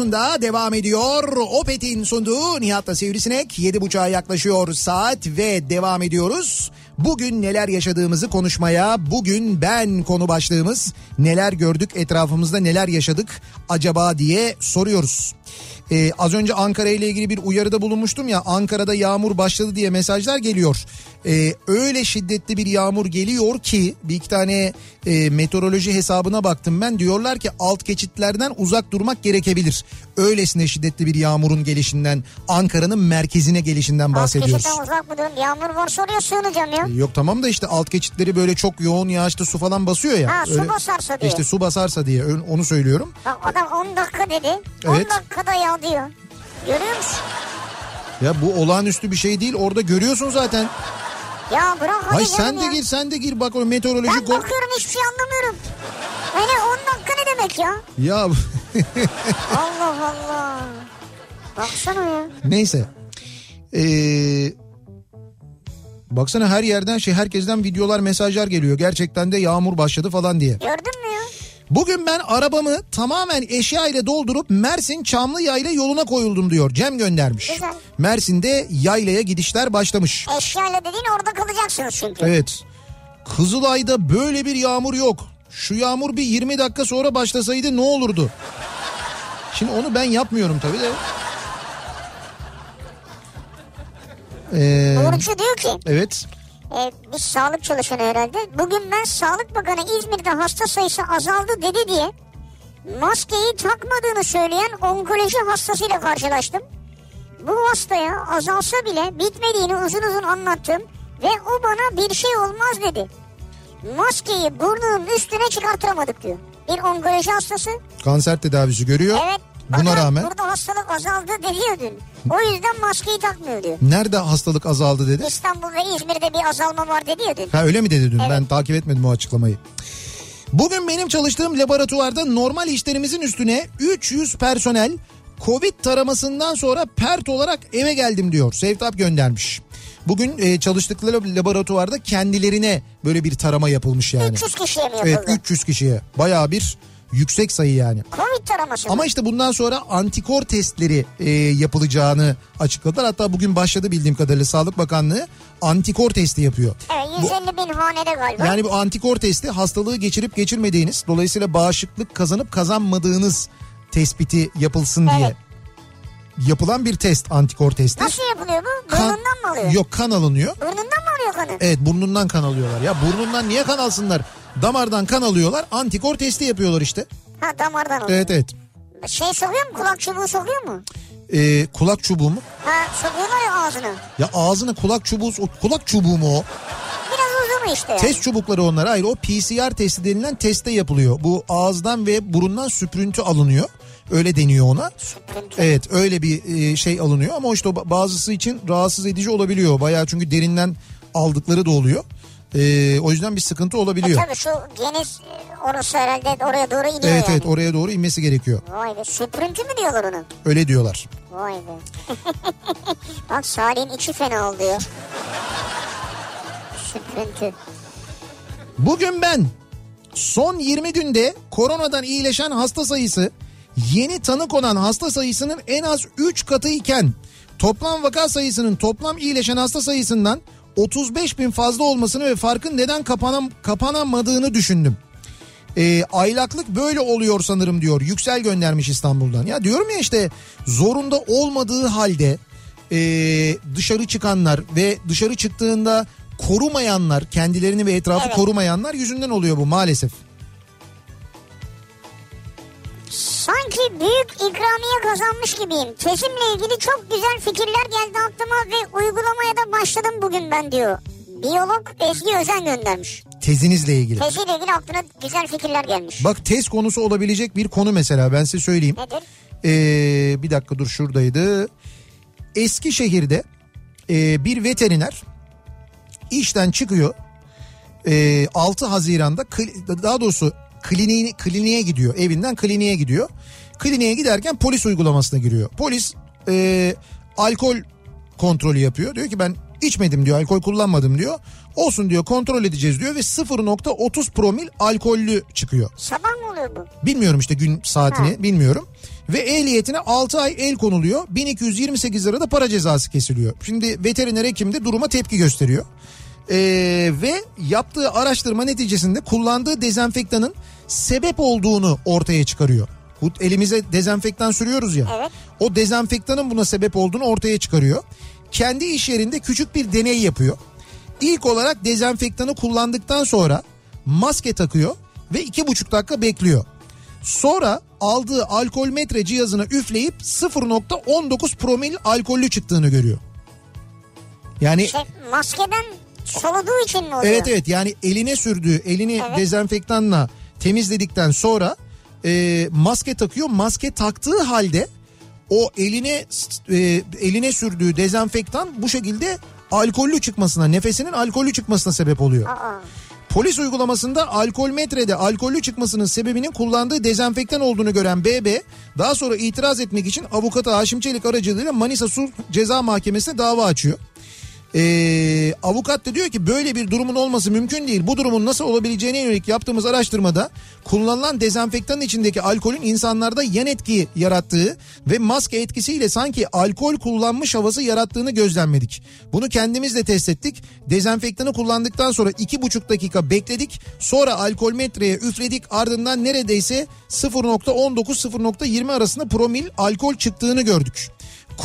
radyosunda devam ediyor. Opet'in sunduğu Nihat'la Sivrisinek 7.30'a yaklaşıyor saat ve devam ediyoruz. Bugün neler yaşadığımızı konuşmaya, bugün ben konu başlığımız neler gördük etrafımızda neler yaşadık acaba diye soruyoruz. Ee, az önce Ankara ile ilgili bir uyarıda bulunmuştum ya Ankara'da yağmur başladı diye mesajlar geliyor. Ee, öyle şiddetli bir yağmur geliyor ki bir iki tane e, meteoroloji hesabına baktım ben diyorlar ki alt geçitlerden uzak durmak gerekebilir. Öylesine şiddetli bir yağmurun gelişinden Ankara'nın merkezine gelişinden bahsediyoruz. Alt uzak mı durun? Yağmur varsa oraya sığınacağım ya. Yok tamam da işte alt geçitleri böyle çok yoğun yağışta su falan basıyor ya. Ha, su basarsa diye. İşte su basarsa diye onu söylüyorum. Bak adam 10 dakika dedi. 10 Evet. dakikada yağ diyor. Görüyor musun? Ya bu olağanüstü bir şey değil orada görüyorsun zaten. Ya bırak hadi Hay canım sen de ya. gir sen de gir bak o meteoroloji Ben bakıyorum hiçbir şey anlamıyorum. Hani 10 dakika ne demek ya? Ya Allah Allah. Baksana ya. neyse. Ee, baksana her yerden şey herkesten videolar mesajlar geliyor. Gerçekten de yağmur başladı falan diye. Gördün mü ya? Bugün ben arabamı tamamen eşya ile doldurup Mersin Çamlı Yayla yoluna koyuldum diyor. Cem göndermiş. Güzel. Mersin'de yaylaya gidişler başlamış. Eşyayla dediğin orada kalacaksınız çünkü. Evet. Kızılay'da böyle bir yağmur yok. Şu yağmur bir 20 dakika sonra başlasaydı ne olurdu? Şimdi onu ben yapmıyorum tabii de. Ee, Burcu diyor ki evet. E, biz sağlık çalışanı herhalde. Bugün ben Sağlık Bakanı İzmir'de hasta sayısı azaldı dedi diye maskeyi takmadığını söyleyen onkoloji hastasıyla karşılaştım. Bu hastaya azalsa bile bitmediğini uzun uzun anlattım ve o bana bir şey olmaz dedi. Maskeyi burnunun üstüne çıkartamadık diyor. Bir onkoloji hastası. Kanser tedavisi görüyor. Evet. Buna bakan rağmen Burada hastalık azaldı diyor dün. O yüzden maskeyi takmıyor diyor. nerede hastalık azaldı dedi. İstanbul ve İzmir'de bir azalma var dedi ya dün. Ha öyle mi dedi dün? Evet. Ben takip etmedim o açıklamayı. Bugün benim çalıştığım laboratuvarda normal işlerimizin üstüne 300 personel Covid taramasından sonra pert olarak eve geldim diyor. Sevtap göndermiş. Bugün e, çalıştıkları laboratuvarda kendilerine böyle bir tarama yapılmış yani. 300 kişiye mi yapıldı? Evet 300 kişiye bayağı bir Yüksek sayı yani. Covid taraması mı? Ama işte bundan sonra antikor testleri e, yapılacağını açıkladılar. Hatta bugün başladı bildiğim kadarıyla Sağlık Bakanlığı antikor testi yapıyor. Evet 150 bin hanede galiba. Yani bu antikor testi hastalığı geçirip geçirmediğiniz dolayısıyla bağışıklık kazanıp kazanmadığınız tespiti yapılsın diye Evet. yapılan bir test antikor testi. Nasıl yapılıyor bu? Kan- Burnundan mı alıyor? Yok kan alınıyor. Burnundan mı alıyor kanı? Evet burnundan kan alıyorlar. Ya burnundan niye kan alsınlar? Damardan kan alıyorlar. Antikor testi yapıyorlar işte. Ha damardan alıyor. Evet evet. Şey sokuyor mu? Kulak çubuğu sokuyor mu? Ee, kulak çubuğu mu? Ha sokuyorlar ya ağzına. Ya ağzına kulak çubuğu, kulak çubuğu mu o? Biraz uzun işte. Test çubukları onlar. Hayır o PCR testi denilen testte yapılıyor. Bu ağızdan ve burundan süprüntü alınıyor. Öyle deniyor ona. Süprüntü. Evet öyle bir e, şey alınıyor ama işte bazısı için rahatsız edici olabiliyor. Bayağı çünkü derinden aldıkları da oluyor. E, o yüzden bir sıkıntı E olabiliyor. tabii şu geniş e, orası herhalde oraya doğru iniyor Evet yani. evet oraya doğru inmesi gerekiyor. Vay be süprüntü mü diyorlar ona? Öyle diyorlar. Vay be. Bak Salih'in içi fena oldu ya. Süprüntü. Bugün ben son 20 günde koronadan iyileşen hasta sayısı yeni tanı konan hasta sayısının en az 3 katı iken toplam vaka sayısının toplam iyileşen hasta sayısından 35 bin fazla olmasını ve farkın neden kapanan, kapanamadığını düşündüm. E, aylaklık böyle oluyor sanırım diyor. Yüksel göndermiş İstanbul'dan. Ya diyorum ya işte zorunda olmadığı halde e, dışarı çıkanlar ve dışarı çıktığında korumayanlar kendilerini ve etrafı Evet. korumayanlar yüzünden oluyor bu maalesef. Sanki büyük ikramiye kazanmış gibiyim. Tezimle ilgili çok güzel fikirler geldi aklıma ve uygulamaya da başladım bugün ben diyor. Biyolog Ezgi Özen göndermiş. Tezinizle ilgili. Teziyle ilgili aklına güzel fikirler gelmiş. Bak tez konusu olabilecek bir konu mesela ben size söyleyeyim. Nedir? Ee, bir dakika dur şuradaydı. Eskişehir'de e, bir veteriner işten çıkıyor. E, 6 Haziran'da daha doğrusu kliniğe, kliniğe gidiyor. Evinden kliniğe gidiyor. Kliniğe giderken polis uygulamasına giriyor. Polis e, alkol kontrolü yapıyor. Diyor ki ben içmedim diyor alkol kullanmadım diyor. Olsun diyor kontrol edeceğiz diyor ve 0.30 promil alkollü çıkıyor. Sabah mı oluyor bu? Bilmiyorum işte gün saatini Ha. bilmiyorum. Ve ehliyetine 6 ay el konuluyor. 1228 lira da para cezası kesiliyor. Şimdi veteriner hekim de duruma tepki gösteriyor. Ee, ve yaptığı araştırma neticesinde kullandığı dezenfektanın sebep olduğunu ortaya çıkarıyor. Elimize dezenfektan sürüyoruz ya. Evet. O dezenfektanın buna sebep olduğunu ortaya çıkarıyor. Kendi iş yerinde küçük bir deney yapıyor. İlk olarak dezenfektanı kullandıktan sonra maske takıyor ve iki buçuk dakika bekliyor. Sonra aldığı alkol metre cihazına üfleyip 0.19 promil alkollü çıktığını görüyor. Yani Şey, maskeden soluduğu için mi oluyor? evet evet yani eline sürdüğü elini Evet. dezenfektanla temizledikten sonra e, maske takıyor. Maske taktığı halde o eline e, eline sürdüğü dezenfektan bu şekilde alkollü çıkmasına nefesinin alkollü çıkmasına sebep oluyor. Aa, Polis uygulamasında alkol metrede alkollü çıkmasının sebebinin kullandığı dezenfektan olduğunu gören BB daha sonra itiraz etmek için avukatı Haşim Çelik aracılığıyla Manisa Sulh Ceza Mahkemesi'ne dava açıyor. Ee, avukat da diyor ki böyle bir durumun olması mümkün değil. Bu durumun nasıl olabileceğine yönelik yaptığımız araştırmada kullanılan dezenfektanın içindeki alkolün insanlarda yan etki yarattığı ve maske etkisiyle sanki alkol kullanmış havası yarattığını gözlemledik. Bunu kendimiz de test ettik. Dezenfektanı kullandıktan sonra iki buçuk dakika bekledik. Sonra alkol metreye üfledik. Ardından neredeyse 0.19-0.20 arasında promil alkol çıktığını gördük.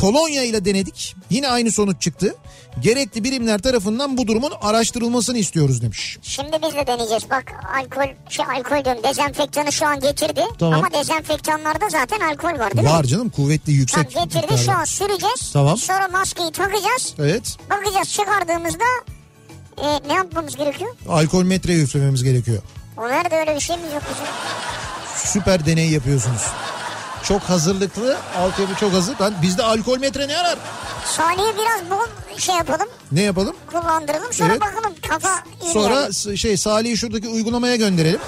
Kolonya ile denedik. Yine aynı sonuç çıktı. Gerekli birimler tarafından bu durumun araştırılmasını istiyoruz demiş. Şimdi biz de deneyeceğiz. Bak alkol, şey alkol diyorum dezenfektanı şu an getirdi. Tamam. Ama dezenfektanlarda zaten alkol var değil Var mi? canım kuvvetli yüksek. Tamam, getirdi miktarda. şu an süreceğiz. Tamam. Sonra maskeyi takacağız. Evet. Bakacağız çıkardığımızda e, ne yapmamız gerekiyor? Alkol metreye üflememiz gerekiyor. O nerede öyle bir şey mi yok? Süper deney yapıyorsunuz. Çok hazırlıklı, altyapı çok hazır. Ben, bizde alkol metre ne arar? Salih'e biraz bol şey yapalım. Ne yapalım? Kullandıralım. Sonra Evet. bakalım kafa Sonra s- şey Salih'i şuradaki uygulamaya gönderelim.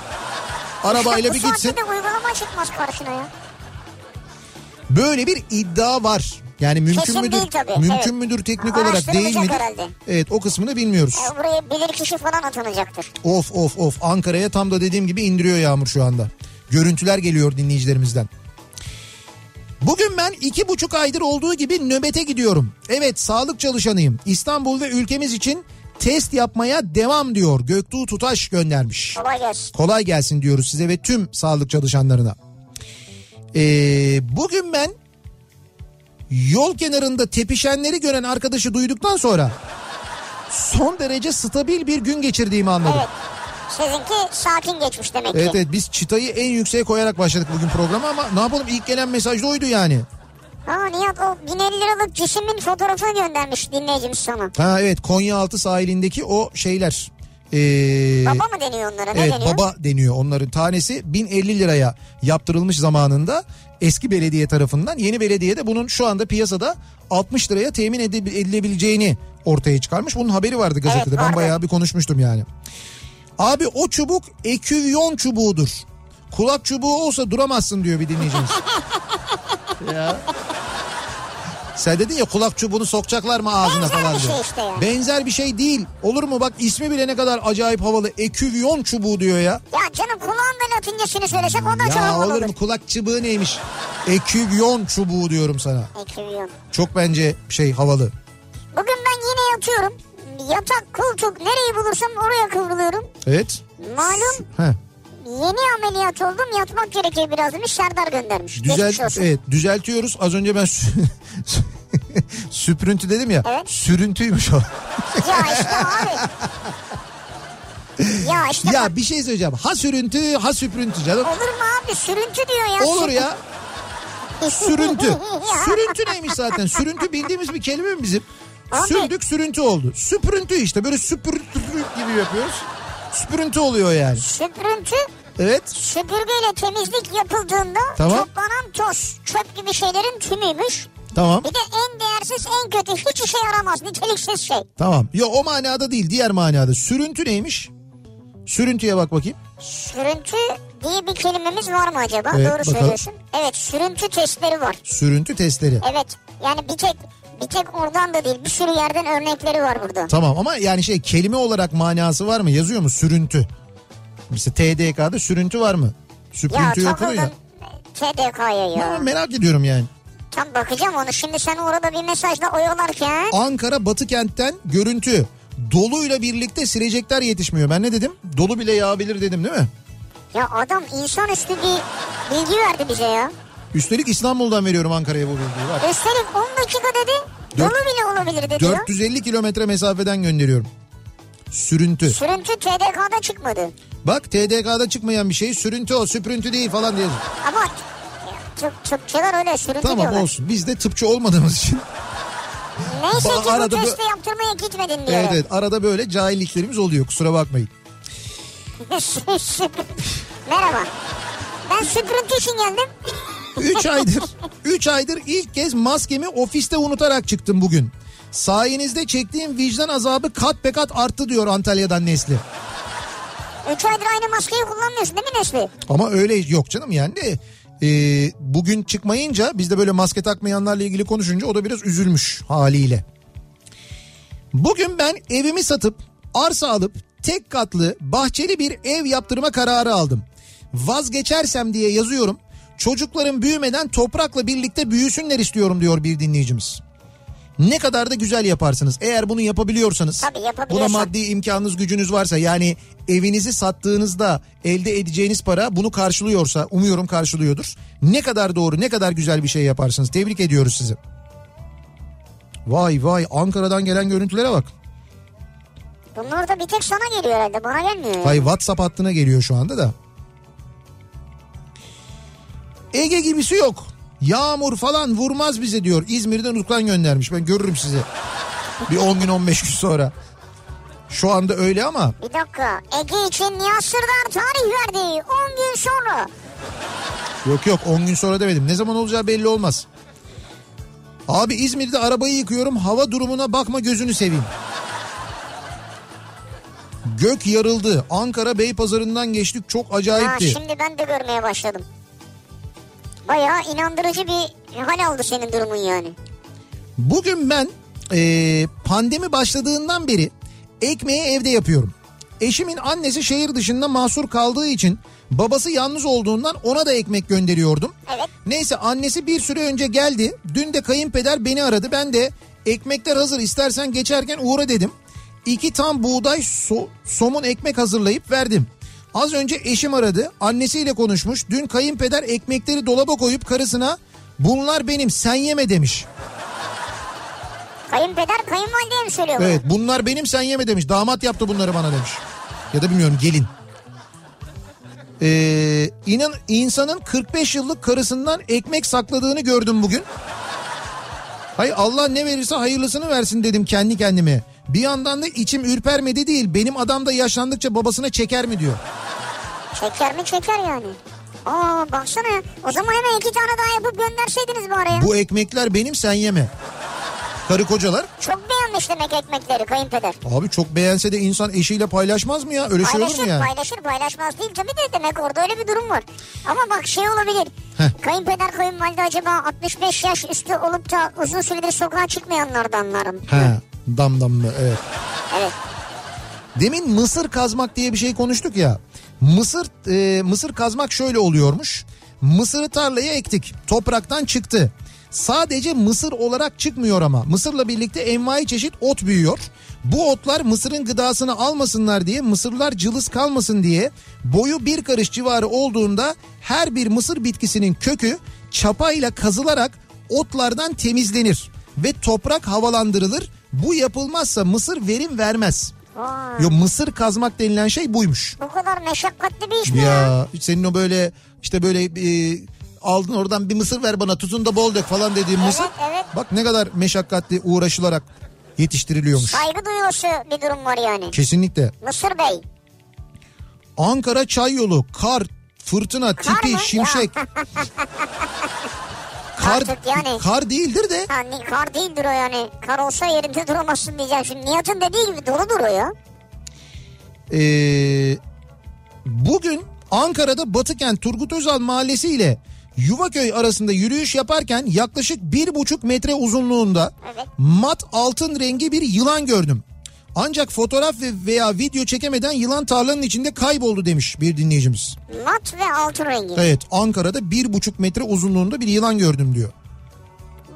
Arabayla Bu bir gitsin. de uygulama çıkmaz karşına ya. Böyle bir iddia var. Yani mümkün Kesin müdür? değil tabii, Mümkün evet. müdür teknik olarak değil midir? herhalde. Evet o kısmını bilmiyoruz. E, buraya bilir kişi falan atanacaktır. Of of of Ankara'ya tam da dediğim gibi indiriyor yağmur şu anda. görüntüler geliyor dinleyicilerimizden. Bugün ben iki buçuk aydır olduğu gibi nöbete gidiyorum. Evet sağlık çalışanıyım. İstanbul ve ülkemiz için test yapmaya devam diyor. Göktuğ Tutaş göndermiş. Kolay gelsin. Kolay gelsin diyoruz size ve tüm sağlık çalışanlarına. Ee, bugün ben yol kenarında tepişenleri gören arkadaşı duyduktan sonra son derece stabil bir gün geçirdiğimi anladım. Evet. Sizinki sakin geçmiş demek ki. Evet evet biz çıtayı en yükseğe koyarak başladık bugün programa ama ne yapalım ilk gelen mesaj da oydu yani. Ha Nihat o 1050 liralık cismin fotoğrafını göndermiş dinleyicimiz sana. Ha evet Konyaaltı sahilindeki o şeyler. Ee, Baba mı deniyor onlara ne evet deniyor? baba deniyor onların tanesi 1050 liraya yaptırılmış zamanında eski belediye tarafından yeni belediye de bunun şu anda piyasada 60 liraya temin edilebileceğini ortaya çıkarmış. Bunun haberi vardı gazetede Evet, ben vardı. bayağı bir konuşmuştum yani. Abi o çubuk eküvyon çubuğudur. Kulak çubuğu olsa duramazsın diyor bir dinleyicimiz. ya. Sen dedin ya kulak çubuğunu sokacaklar mı ağzına Benzer falan bir diyor. şey işte yani. Benzer bir şey değil. Olur mu bak ismi bile ne kadar acayip havalı. Eküvyon çubuğu diyor ya. Ya canım kulağın da latincesini söylesek o da çok Ya havalı olur mu kulak çubuğu neymiş? Eküvyon çubuğu diyorum sana. Eküvyon. Çok bence şey havalı. Bugün ben yine yatıyorum. Yatak, koltuk nereyi bulursam oraya kıvrılıyorum. Evet. Malum Heh. yeni ameliyat oldum yatmak gerekiyor biraz demiş Serdar göndermiş. Düzelt, evet, düzeltiyoruz. Az önce ben sü- süprüntü dedim ya. Evet. Sürüntüymüş o. Ya işte abi. ya işte ya bir şey söyleyeceğim. Ha sürüntü ha süprüntü canım. olur mu abi sürüntü diyor ya. Olur ya. Sürüntü. Sürüntü neymiş zaten? Sürüntü bildiğimiz bir kelime mi bizim? Abi. Sürdük sürüntü oldu. Süprüntü işte böyle süpürüntü gibi yapıyoruz. Süprüntü oluyor yani. Süprüntü Evet. süpürgeyle temizlik yapıldığında Tamam. toplanan toz çöp gibi şeylerin tümüymüş. Tamam. Bir de en değersiz en kötü hiç işe yaramaz niteliksiz şey. Tamam. Yo o manada değil diğer manada. Sürüntü neymiş? Sürüntüye bak bakayım. Sürüntü diye bir kelimemiz var mı acaba? Evet, Doğru bakalım. söylüyorsun. Evet sürüntü testleri var. Sürüntü testleri. Evet yani bir tek bir tek oradan da değil bir sürü yerden örnekleri var burada. Tamam ama yani şey kelime olarak manası var mı? Yazıyor mu? Sürüntü. Mesela TDK'da sürüntü var mı? Ya Süprüntü yapılıyor ya. TDK'ya ya. Ha, merak ediyorum yani. Tam bakacağım onu şimdi sen orada bir mesajla oyalarken. Ankara Batı kentten görüntü. Doluyla birlikte silecekler yetişmiyor. Ben ne dedim? Dolu bile yağabilir dedim değil mi? Ya adam insanüstü bir bilgi verdi bize ya. Üstelik İstanbul'dan veriyorum Ankara'ya bu bilgiyi. Bak. Üstelik 10 dakika dedi. Dört- bile olabilir dedi ya. 450 kilometre mesafeden gönderiyorum. Sürüntü. Sürüntü TDK'da çıkmadı. Bak TDK'da çıkmayan bir şey sürüntü o süprüntü değil falan diyor. Ama tıp, tıpçılar öyle sürüntü Tamam diyorlar. olsun. Biz de tıpçı olmadığımız için. Neyse ki arada bu- testi yaptırmaya gitmedin diyor. Evet evet arada böyle cahilliklerimiz oluyor kusura bakmayın. Merhaba. Ben süprüntü için geldim. 3 aydır 3 aydır ilk kez maskemi ofiste unutarak çıktım bugün. Sayenizde çektiğim vicdan azabı kat be kat arttı diyor Antalya'dan Nesli. 3 aydır aynı maskeyi kullanmıyorsun değil mi Nesli? Ama öyle yok canım yani de e, bugün çıkmayınca biz de böyle maske takmayanlarla ilgili konuşunca o da biraz üzülmüş haliyle. Bugün ben evimi satıp arsa alıp tek katlı bahçeli bir ev yaptırma kararı aldım. Vazgeçersem diye yazıyorum. Çocuklarım büyümeden toprakla birlikte büyüsünler istiyorum diyor bir dinleyicimiz. Ne kadar da güzel yaparsınız. Eğer bunu yapabiliyorsanız, Tabii buna maddi imkanınız gücünüz varsa yani evinizi sattığınızda elde edeceğiniz para bunu karşılıyorsa umuyorum karşılıyordur. Ne kadar doğru ne kadar güzel bir şey yaparsınız. Tebrik ediyoruz sizi. Vay vay Ankara'dan gelen görüntülere bak. Bunlar da bir tek sana geliyor herhalde bana gelmiyor. Vay WhatsApp hattına geliyor şu anda da. Ege gibisi yok. Yağmur falan vurmaz bize diyor. İzmir'den Utkan göndermiş. Ben görürüm sizi. Bir 10 gün 15 gün sonra. Şu anda öyle ama Bir dakika. Ege için Nihat Sırdar tarih verdi. 10 gün sonra. yok yok 10 gün sonra demedim. Ne zaman olacağı belli olmaz. Abi İzmir'de arabayı yıkıyorum. Hava durumuna bakma gözünü seveyim. Gök yarıldı. Ankara Beypazarı'ndan geçtik. Çok Ha, acayipti. şimdi ben de görmeye başladım. Bayağı inandırıcı bir hal aldı senin durumun yani. Bugün ben e, pandemi başladığından beri ekmeği evde yapıyorum. Eşimin annesi şehir dışında mahsur kaldığı için babası yalnız olduğundan ona da ekmek gönderiyordum. Evet. Neyse annesi bir süre önce geldi. Dün de kayınpeder beni aradı. Ben de ekmekler hazır istersen geçerken uğra dedim. İki tam buğday so- somun ekmek hazırlayıp verdim. Az önce eşim aradı. Annesiyle konuşmuş. Dün kayınpeder ekmekleri dolaba koyup karısına bunlar benim sen yeme demiş. Kayınpeder kayınvalideye mi söylüyor? Evet bunlar benim sen yeme demiş. Damat yaptı bunları bana demiş. Ya da bilmiyorum gelin. Ee, inan insanın 45 yıllık karısından ekmek sakladığını gördüm bugün. Hayır Allah ne verirse hayırlısını versin dedim kendi kendime. Bir yandan da içim ürpermedi değil. Benim adam da yaşlandıkça babasına çeker mi diyor. Çeker mi çeker yani. Aa baksana ya. O zaman hemen iki tane daha yapıp gönderseydiniz bu araya. Bu ekmekler benim sen yeme. Karı kocalar. Çok beğenmiş demek ekmekleri kayınpeder. Abi çok beğense de insan eşiyle paylaşmaz mı ya? Öyle şey olur Paylaşır, mu ya? paylaşır, paylaşmaz değil tabii de demek orada öyle bir durum var. Ama bak şey olabilir. Heh. Kayınpeder kayınvalide acaba 65 yaş üstü olup da uzun süredir sokağa çıkmayanlardanlarım. He, dam dam mı? Evet. Evet. Demin mısır kazmak diye bir şey konuştuk ya. Mısır e, mısır kazmak şöyle oluyormuş. Mısırı tarlaya ektik. Topraktan çıktı. Sadece mısır olarak çıkmıyor ama. Mısırla birlikte envai çeşit ot büyüyor. Bu otlar mısırın gıdasını almasınlar diye mısırlar cılız kalmasın diye boyu bir karış civarı olduğunda her bir mısır bitkisinin kökü çapayla kazılarak otlardan temizlenir ve toprak havalandırılır. Bu yapılmazsa mısır verim vermez. Vay. Yo mısır kazmak denilen şey buymuş. Bu kadar meşakkatli bir iş mi ya? Ya senin o böyle işte böyle e, aldın oradan bir mısır ver bana tutun da bol dök falan dediğim mısır. evet. Bak ne kadar meşakkatli uğraşılarak yetiştiriliyormuş. Saygı duyulası bir durum var yani. Kesinlikle. Mısır Bey. Ankara çay yolu, kar, fırtına, tipi, mı? şimşek. kar, Artık yani. kar değildir de Yani kar değildir o yani. Kar olsa yerinde duramazsın diyeceğim. Şimdi Nihat'ın dediği gibi dolu duruyor. Ee, bugün Ankara'da Batıkent Turgut Özal Mahallesi ile Yuvaköy arasında yürüyüş yaparken yaklaşık bir buçuk metre uzunluğunda Evet. mat altın rengi bir yılan gördüm. Ancak fotoğraf ve veya video çekemeden yılan tarlanın içinde kayboldu demiş bir dinleyicimiz. Mat ve altın rengi. Evet Ankara'da bir buçuk metre uzunluğunda bir yılan gördüm diyor.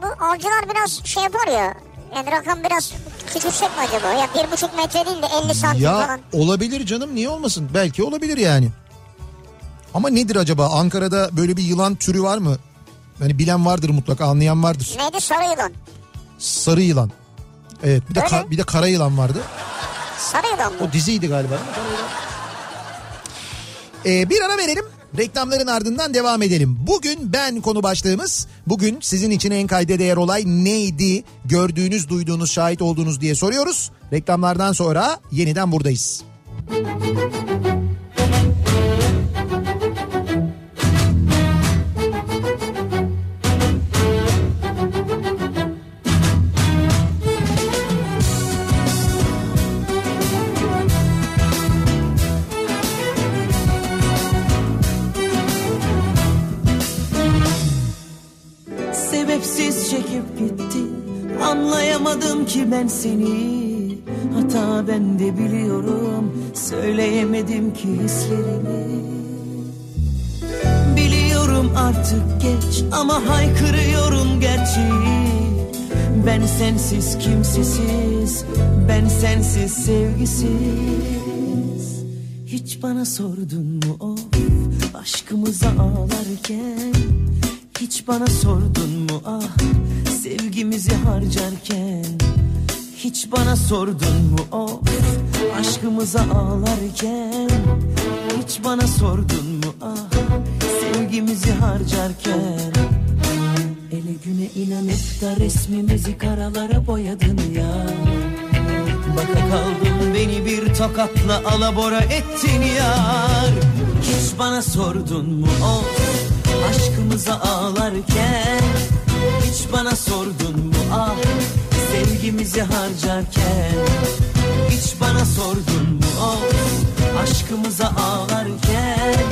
Bu avcılar biraz şey yapar ya. Yani rakam biraz küçülsek mi acaba? Ya bir buçuk metre değil de 50 santim Ya falan. olabilir canım niye olmasın? Belki olabilir yani. Ama nedir acaba Ankara'da böyle bir yılan türü var mı? Yani bilen vardır mutlaka anlayan vardır. Neydi sarı yılan? Sarı yılan. Evet bir de ka- bir de kara yılan vardı. Sarı yılan mı? O diziydi galiba. Ee, bir ara verelim. Reklamların ardından devam edelim. Bugün ben konu başlığımız. Bugün sizin için en kayda değer olay neydi? Gördüğünüz, duyduğunuz, şahit olduğunuz diye soruyoruz. Reklamlardan sonra yeniden buradayız. Sebepsiz Anlayamadım ki ben seni. Hata ben de biliyorum. Söyleyemedim ki hislerimi Biliyorum artık geç Ama haykırıyorum gerçeği Ben sensiz kimsesiz Ben sensiz sevgisiz. Hiç bana sordun mu of Aşkımıza ağlarken hiç bana sordun mu? Ah sevgimizi harcarken Hiç bana sordun mu? Of aşkımıza ağlarken Hiç bana sordun mu? Ah sevgimizi harcarken Ele güne inanıp da resmimizi karalara boyadın ya. Baka kaldım beni bir tokatla alabora ettin yar. Hiç bana sordun mu? Of aşkımıza ağlarken Hiç bana sordun mu ah sevgimizi harcarken? Hiç bana sordun mu of aşkımıza ağlarken?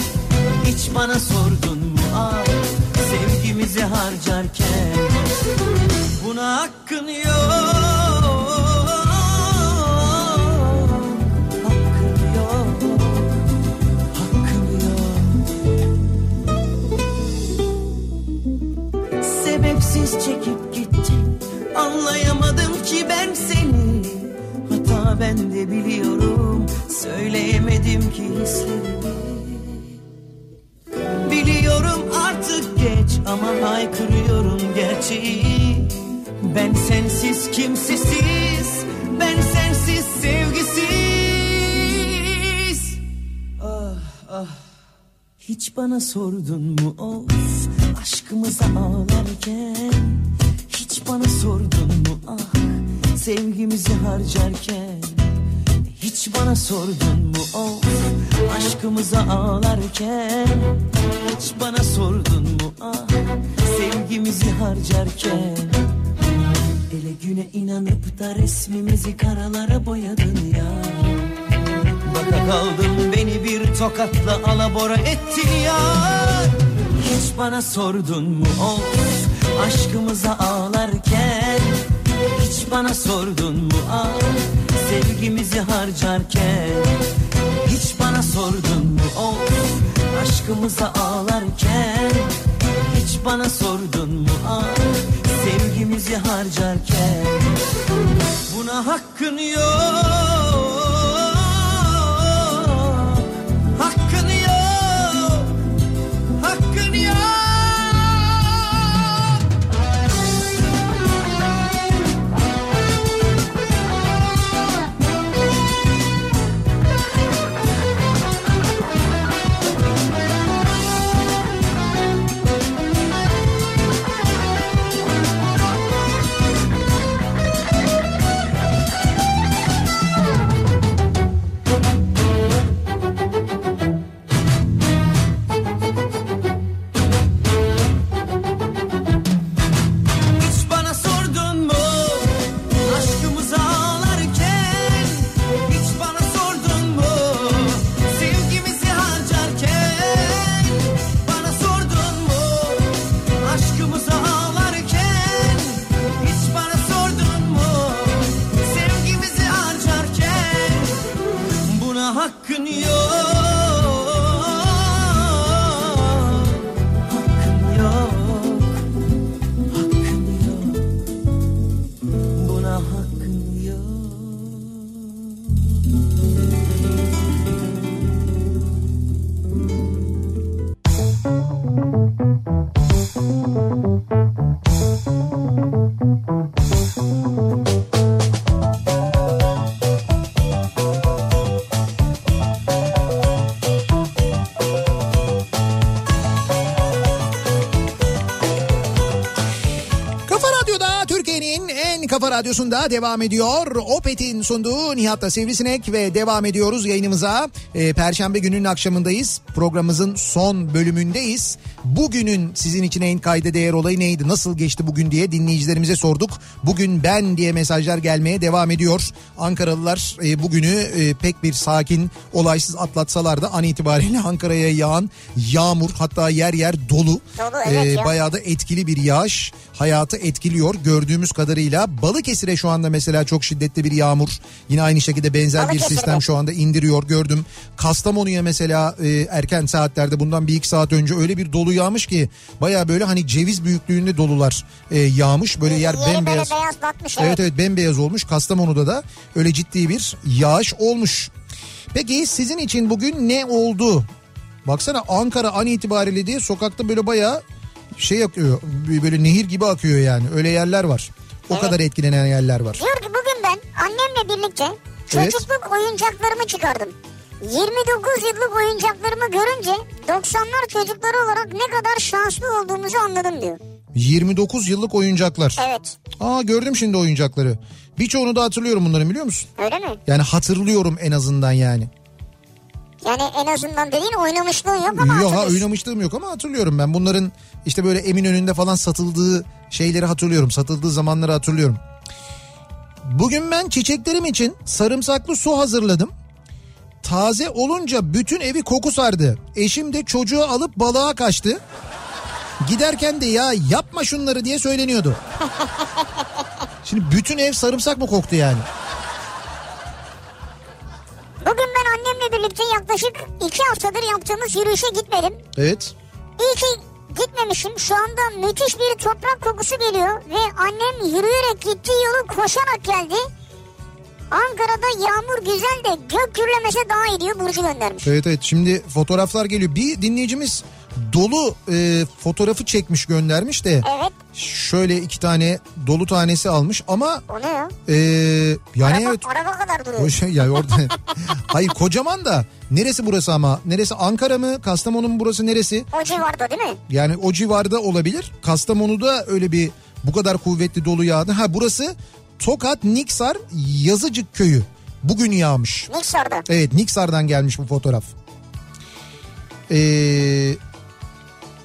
Hiç bana sordun mu ah sevgimizi harcarken? Buna Hakkın yok sebepsiz çekip gittin Anlayamadım ki ben seni. Hata ben de biliyorum. Söyleyemedim ki hislerimi. Biliyorum artık geç ama haykırıyorum gerçeği. Ben sensiz kimsesiz Ben sensiz sevgisiz. Ah ah. Hiç bana sordun mu? Of aşkımıza ağlarken Hiç bana sordun mu? Ah sevgimizi harcarken Hiç bana sordun mu? Of aşkımıza ağlarken Hiç bana sordun mu? Ah sevgimizi harcarken Ele güne inanıp da resmimizi karalara boyadın ya. Baka kaldım beni bir tokatla alabora ettin ya Hiç bana sordun mu of aşkımıza ağlarken? Hiç bana sordun mu ah sevgimizi harcarken? Hiç bana sordun mu of aşkımıza ağlarken? Hiç bana sordun mu ah sevgimizi harcarken? Buna hakkın yok radyosunda devam ediyor. Opet'in sunduğu Nihat'la Sivrisinek ve devam ediyoruz yayınımıza. Ee, Perşembe gününün akşamındayız. Programımızın son bölümündeyiz. Bugünün sizin için en kayda değer olayı neydi? Nasıl geçti bugün diye dinleyicilerimize sorduk. Bugün ben diye mesajlar gelmeye devam ediyor. Ankaralılar e, bugünü e, pek bir sakin, olaysız atlatsalar da an itibariyle Ankara'ya yağan yağmur hatta yer yer dolu. Dolu, evet ya. bayağı da etkili bir yağış hayatı etkiliyor gördüğümüz kadarıyla. Balıkesir'e şu anda mesela çok şiddetli bir yağmur. Yine aynı şekilde benzer bir sistem şu anda indiriyor gördüm. Kastamonu'ya mesela e, erken saatlerde bundan bir iki saat önce öyle bir dolu yağmış ki baya böyle hani ceviz büyüklüğünde dolular e, yağmış. Böyle yer Yeri böyle bembeyaz. beyaz batmış Evet evet. evet bembeyaz olmuş. Kastamonu'da da öyle ciddi bir yağış olmuş. Peki sizin için bugün ne oldu? Baksana Ankara an itibariyle diye sokakta böyle bayağı şey akıyor. Böyle nehir gibi akıyor yani. Öyle yerler var. O Evet. kadar etkilenen yerler var. Diyor ki bugün ben annemle birlikte Evet. çocukluk oyuncaklarımı çıkardım. 29 yıllık oyuncaklarımı görünce 90'lar çocukları olarak ne kadar şanslı olduğumuzu anladım diyor. 29 yıllık oyuncaklar. Evet. Aa gördüm şimdi oyuncakları. Birçoğunu da hatırlıyorum bunların biliyor musun? Öyle mi? Yani hatırlıyorum en azından yani. Yani en azından dediğin oynamışlığın yok ama Yok ha oynamışlığım yok ama hatırlıyorum ben. Bunların işte böyle Eminönü'nde falan satıldığı şeyleri hatırlıyorum. Satıldığı zamanları hatırlıyorum. Bugün ben çiçeklerim için sarımsaklı su hazırladım. Taze olunca bütün evi koku sardı. Eşim de çocuğu alıp balığa kaçtı. Giderken de ya yapma şunları diye söyleniyordu. Şimdi bütün ev sarımsak mı koktu yani? Bugün ben annemle birlikte yaklaşık iki haftadır yaptığımız yürüyüşe gitmedim. Evet. İyi ki gitmemişim. Şu anda müthiş bir toprak kokusu geliyor. Ve annem yürüyerek gittiği yolu koşarak geldi. Ankara'da yağmur güzel de gök gürlemese daha iyi diyor Burcu göndermiş. Evet evet şimdi fotoğraflar geliyor. Bir dinleyicimiz dolu e, fotoğrafı çekmiş göndermiş de Evet. şöyle iki tane dolu tanesi almış ama O ne ya? e, yani araba, evet araba kadar duruyor. şey ya orada hayır kocaman da neresi burası ama neresi Ankara mı Kastamonu mu burası neresi O civarda değil mi? yani o civarda olabilir Kastamonu'da öyle bir bu kadar kuvvetli dolu yağdı ha burası Tokat Niksar Yazıcık köyü bugün yağmış Niksar'da. Evet Niksar'dan gelmiş bu fotoğraf. Ee,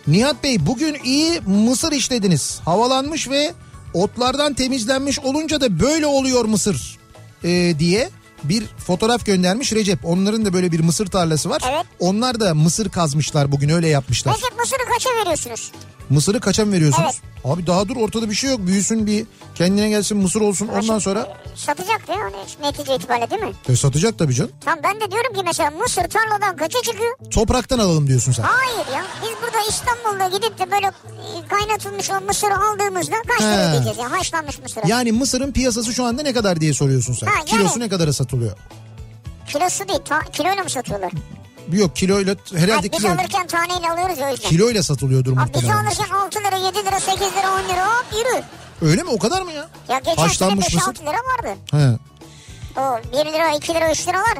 Nihat Bey bugün iyi mısır işlediniz. Havalanmış ve otlardan temizlenmiş olunca da böyle oluyor mısır ee, diye bir fotoğraf göndermiş Recep. Onların da böyle bir mısır tarlası var. Evet. Onlar da mısır kazmışlar bugün öyle yapmışlar. Recep Mısır'ı kaça veriyorsunuz? Mısırı kaça mı veriyorsunuz? Abi daha dur ortada bir şey yok. Büyüsün bir kendine gelsin mısır olsun ondan sonra Satacak değil mi? Netice itibariyle değil mi? e, satacak tabii canım. Tamam ben de diyorum ki mesela Mısır tarladan kaça çıkıyor? Topraktan alalım diyorsun sen. Hayır ya. Biz burada İstanbul'da gidip de böyle e, kaynatılmış o mısırı aldığımızda kaç lira ödeyeceğiz ya haşlanmış mısırı? Yani mısırın piyasası şu anda ne kadar diye soruyorsun sen. Ha, yani- Kilosu ne kadara satılıyor? Kilosu değil ta, kiloyla mı satıyorlar? Yok kiloyla herhalde Hayır, biz kilo, alırken taneyle alıyoruz ya o yüzden. kiloyla satılıyordur Abi biz muhtemelen. alırken 6 lira 7 lira 8 lira 10 lira hop yürü. Öyle mi o kadar mı ya? Ya geçen Haşlanmış sene 5-6 mısır. lira vardı. He. O 1 lira 2 lira 3 liralar.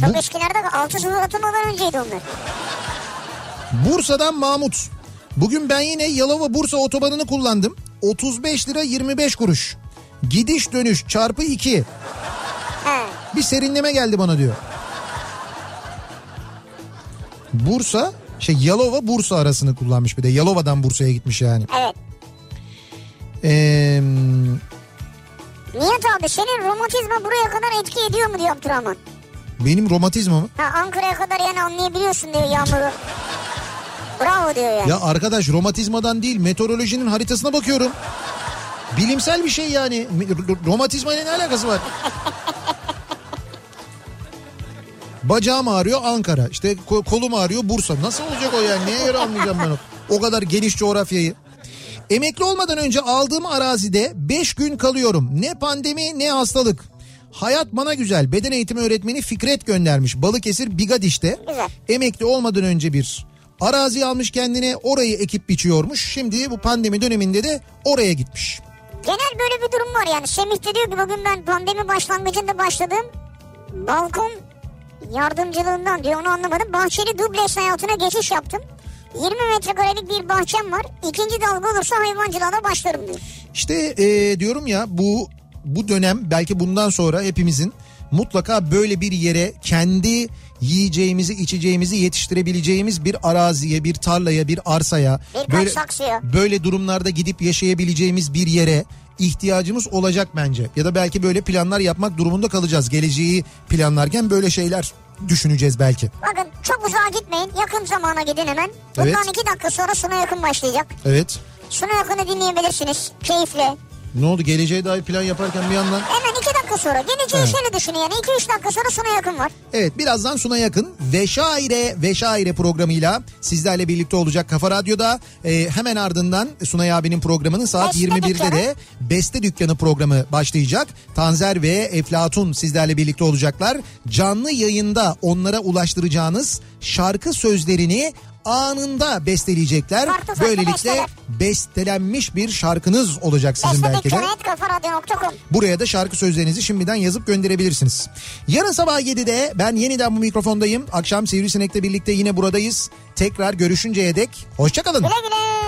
Çok Bu- eskilerde 6 sıfır atılmadan önceydi onlar. Bursa'dan Mahmut. Bugün ben yine Yalova Bursa otobanını kullandım. 35 lira 25 kuruş. Gidiş dönüş çarpı 2. He. Bir serinleme geldi bana diyor. Bursa şey Yalova Bursa arasını kullanmış bir de. Yalova'dan Bursa'ya gitmiş yani. Evet. Eee Nihat abi senin romantizma buraya kadar etki ediyor mu diyor Abdurrahman. benim romatizma mı? Ha Ankara'ya kadar yani anlayabiliyorsun diyor yağmuru. Bravo diyor yani. Ya arkadaş romatizmadan değil meteorolojinin haritasına bakıyorum. Bilimsel bir şey yani. Romatizma ile ne alakası var? Bacağım ağrıyor Ankara. İşte ko- kolum ağrıyor Bursa. Nasıl olacak o yani? Neye göre anlayacağım ben o? O kadar geniş coğrafyayı. Emekli olmadan önce aldığım arazide 5 gün kalıyorum. Ne pandemi ne hastalık. Hayat bana güzel. Beden eğitimi öğretmeni Fikret göndermiş. Balıkesir Bigadiş'te. Güzel. Emekli olmadan önce bir arazi almış kendine orayı ekip biçiyormuş. Şimdi bu pandemi döneminde de oraya gitmiş. Genel böyle bir durum var yani. Semih de diyor ki bugün ben pandemi başlangıcında başladım. Balkon yardımcılığından diyor onu anlamadım. Bahçeli dubleks hayatına geçiş yaptım. 20 metrekarelik bir bahçem var. İkinci dalga olursa hayvancılığa da başlarım diyor. İşte e, diyorum ya bu bu dönem belki bundan sonra hepimizin mutlaka böyle bir yere kendi yiyeceğimizi içeceğimizi yetiştirebileceğimiz bir araziye bir tarlaya bir arsaya Birkaç böyle saksıya. böyle durumlarda gidip yaşayabileceğimiz bir yere ihtiyacımız olacak bence ya da belki böyle planlar yapmak durumunda kalacağız geleceği planlarken böyle şeyler düşüneceğiz belki. Bakın çok uzağa gitmeyin. Yakın zamana gidin hemen. Bundan Evet. iki dakika sonra Suna Yakın başlayacak. Evet. Suna Yakın'ı dinleyebilirsiniz. Keyifle. Ne oldu geleceğe dair plan yaparken bir yandan Hemen iki dakika sonra. Geleceği Evet. şöyle düşünün yani. iki üç dakika sonra Suna Yakın var. Evet birazdan Suna Yakın Veşaire Veşaire programıyla sizlerle birlikte olacak Kafa Radyo'da. Ee, hemen ardından Sunay abinin programının saat Beste 21'de Dükkanı. de Beste Dükkanı programı başlayacak. Tanzer ve Eflatun sizlerle birlikte olacaklar. Canlı yayında onlara ulaştıracağınız şarkı sözlerini anında besteleyecekler. Farklı Böylelikle besteler. bestelenmiş bir şarkınız olacak sizin Beste belki de. Buraya da şarkı sözlerinizi şimdiden yazıp gönderebilirsiniz. Yarın sabah 7'de ben yeniden bu mikrofondayım. Akşam Sivrisinek'le birlikte yine buradayız. Tekrar görüşünceye dek hoşçakalın. Güle güle.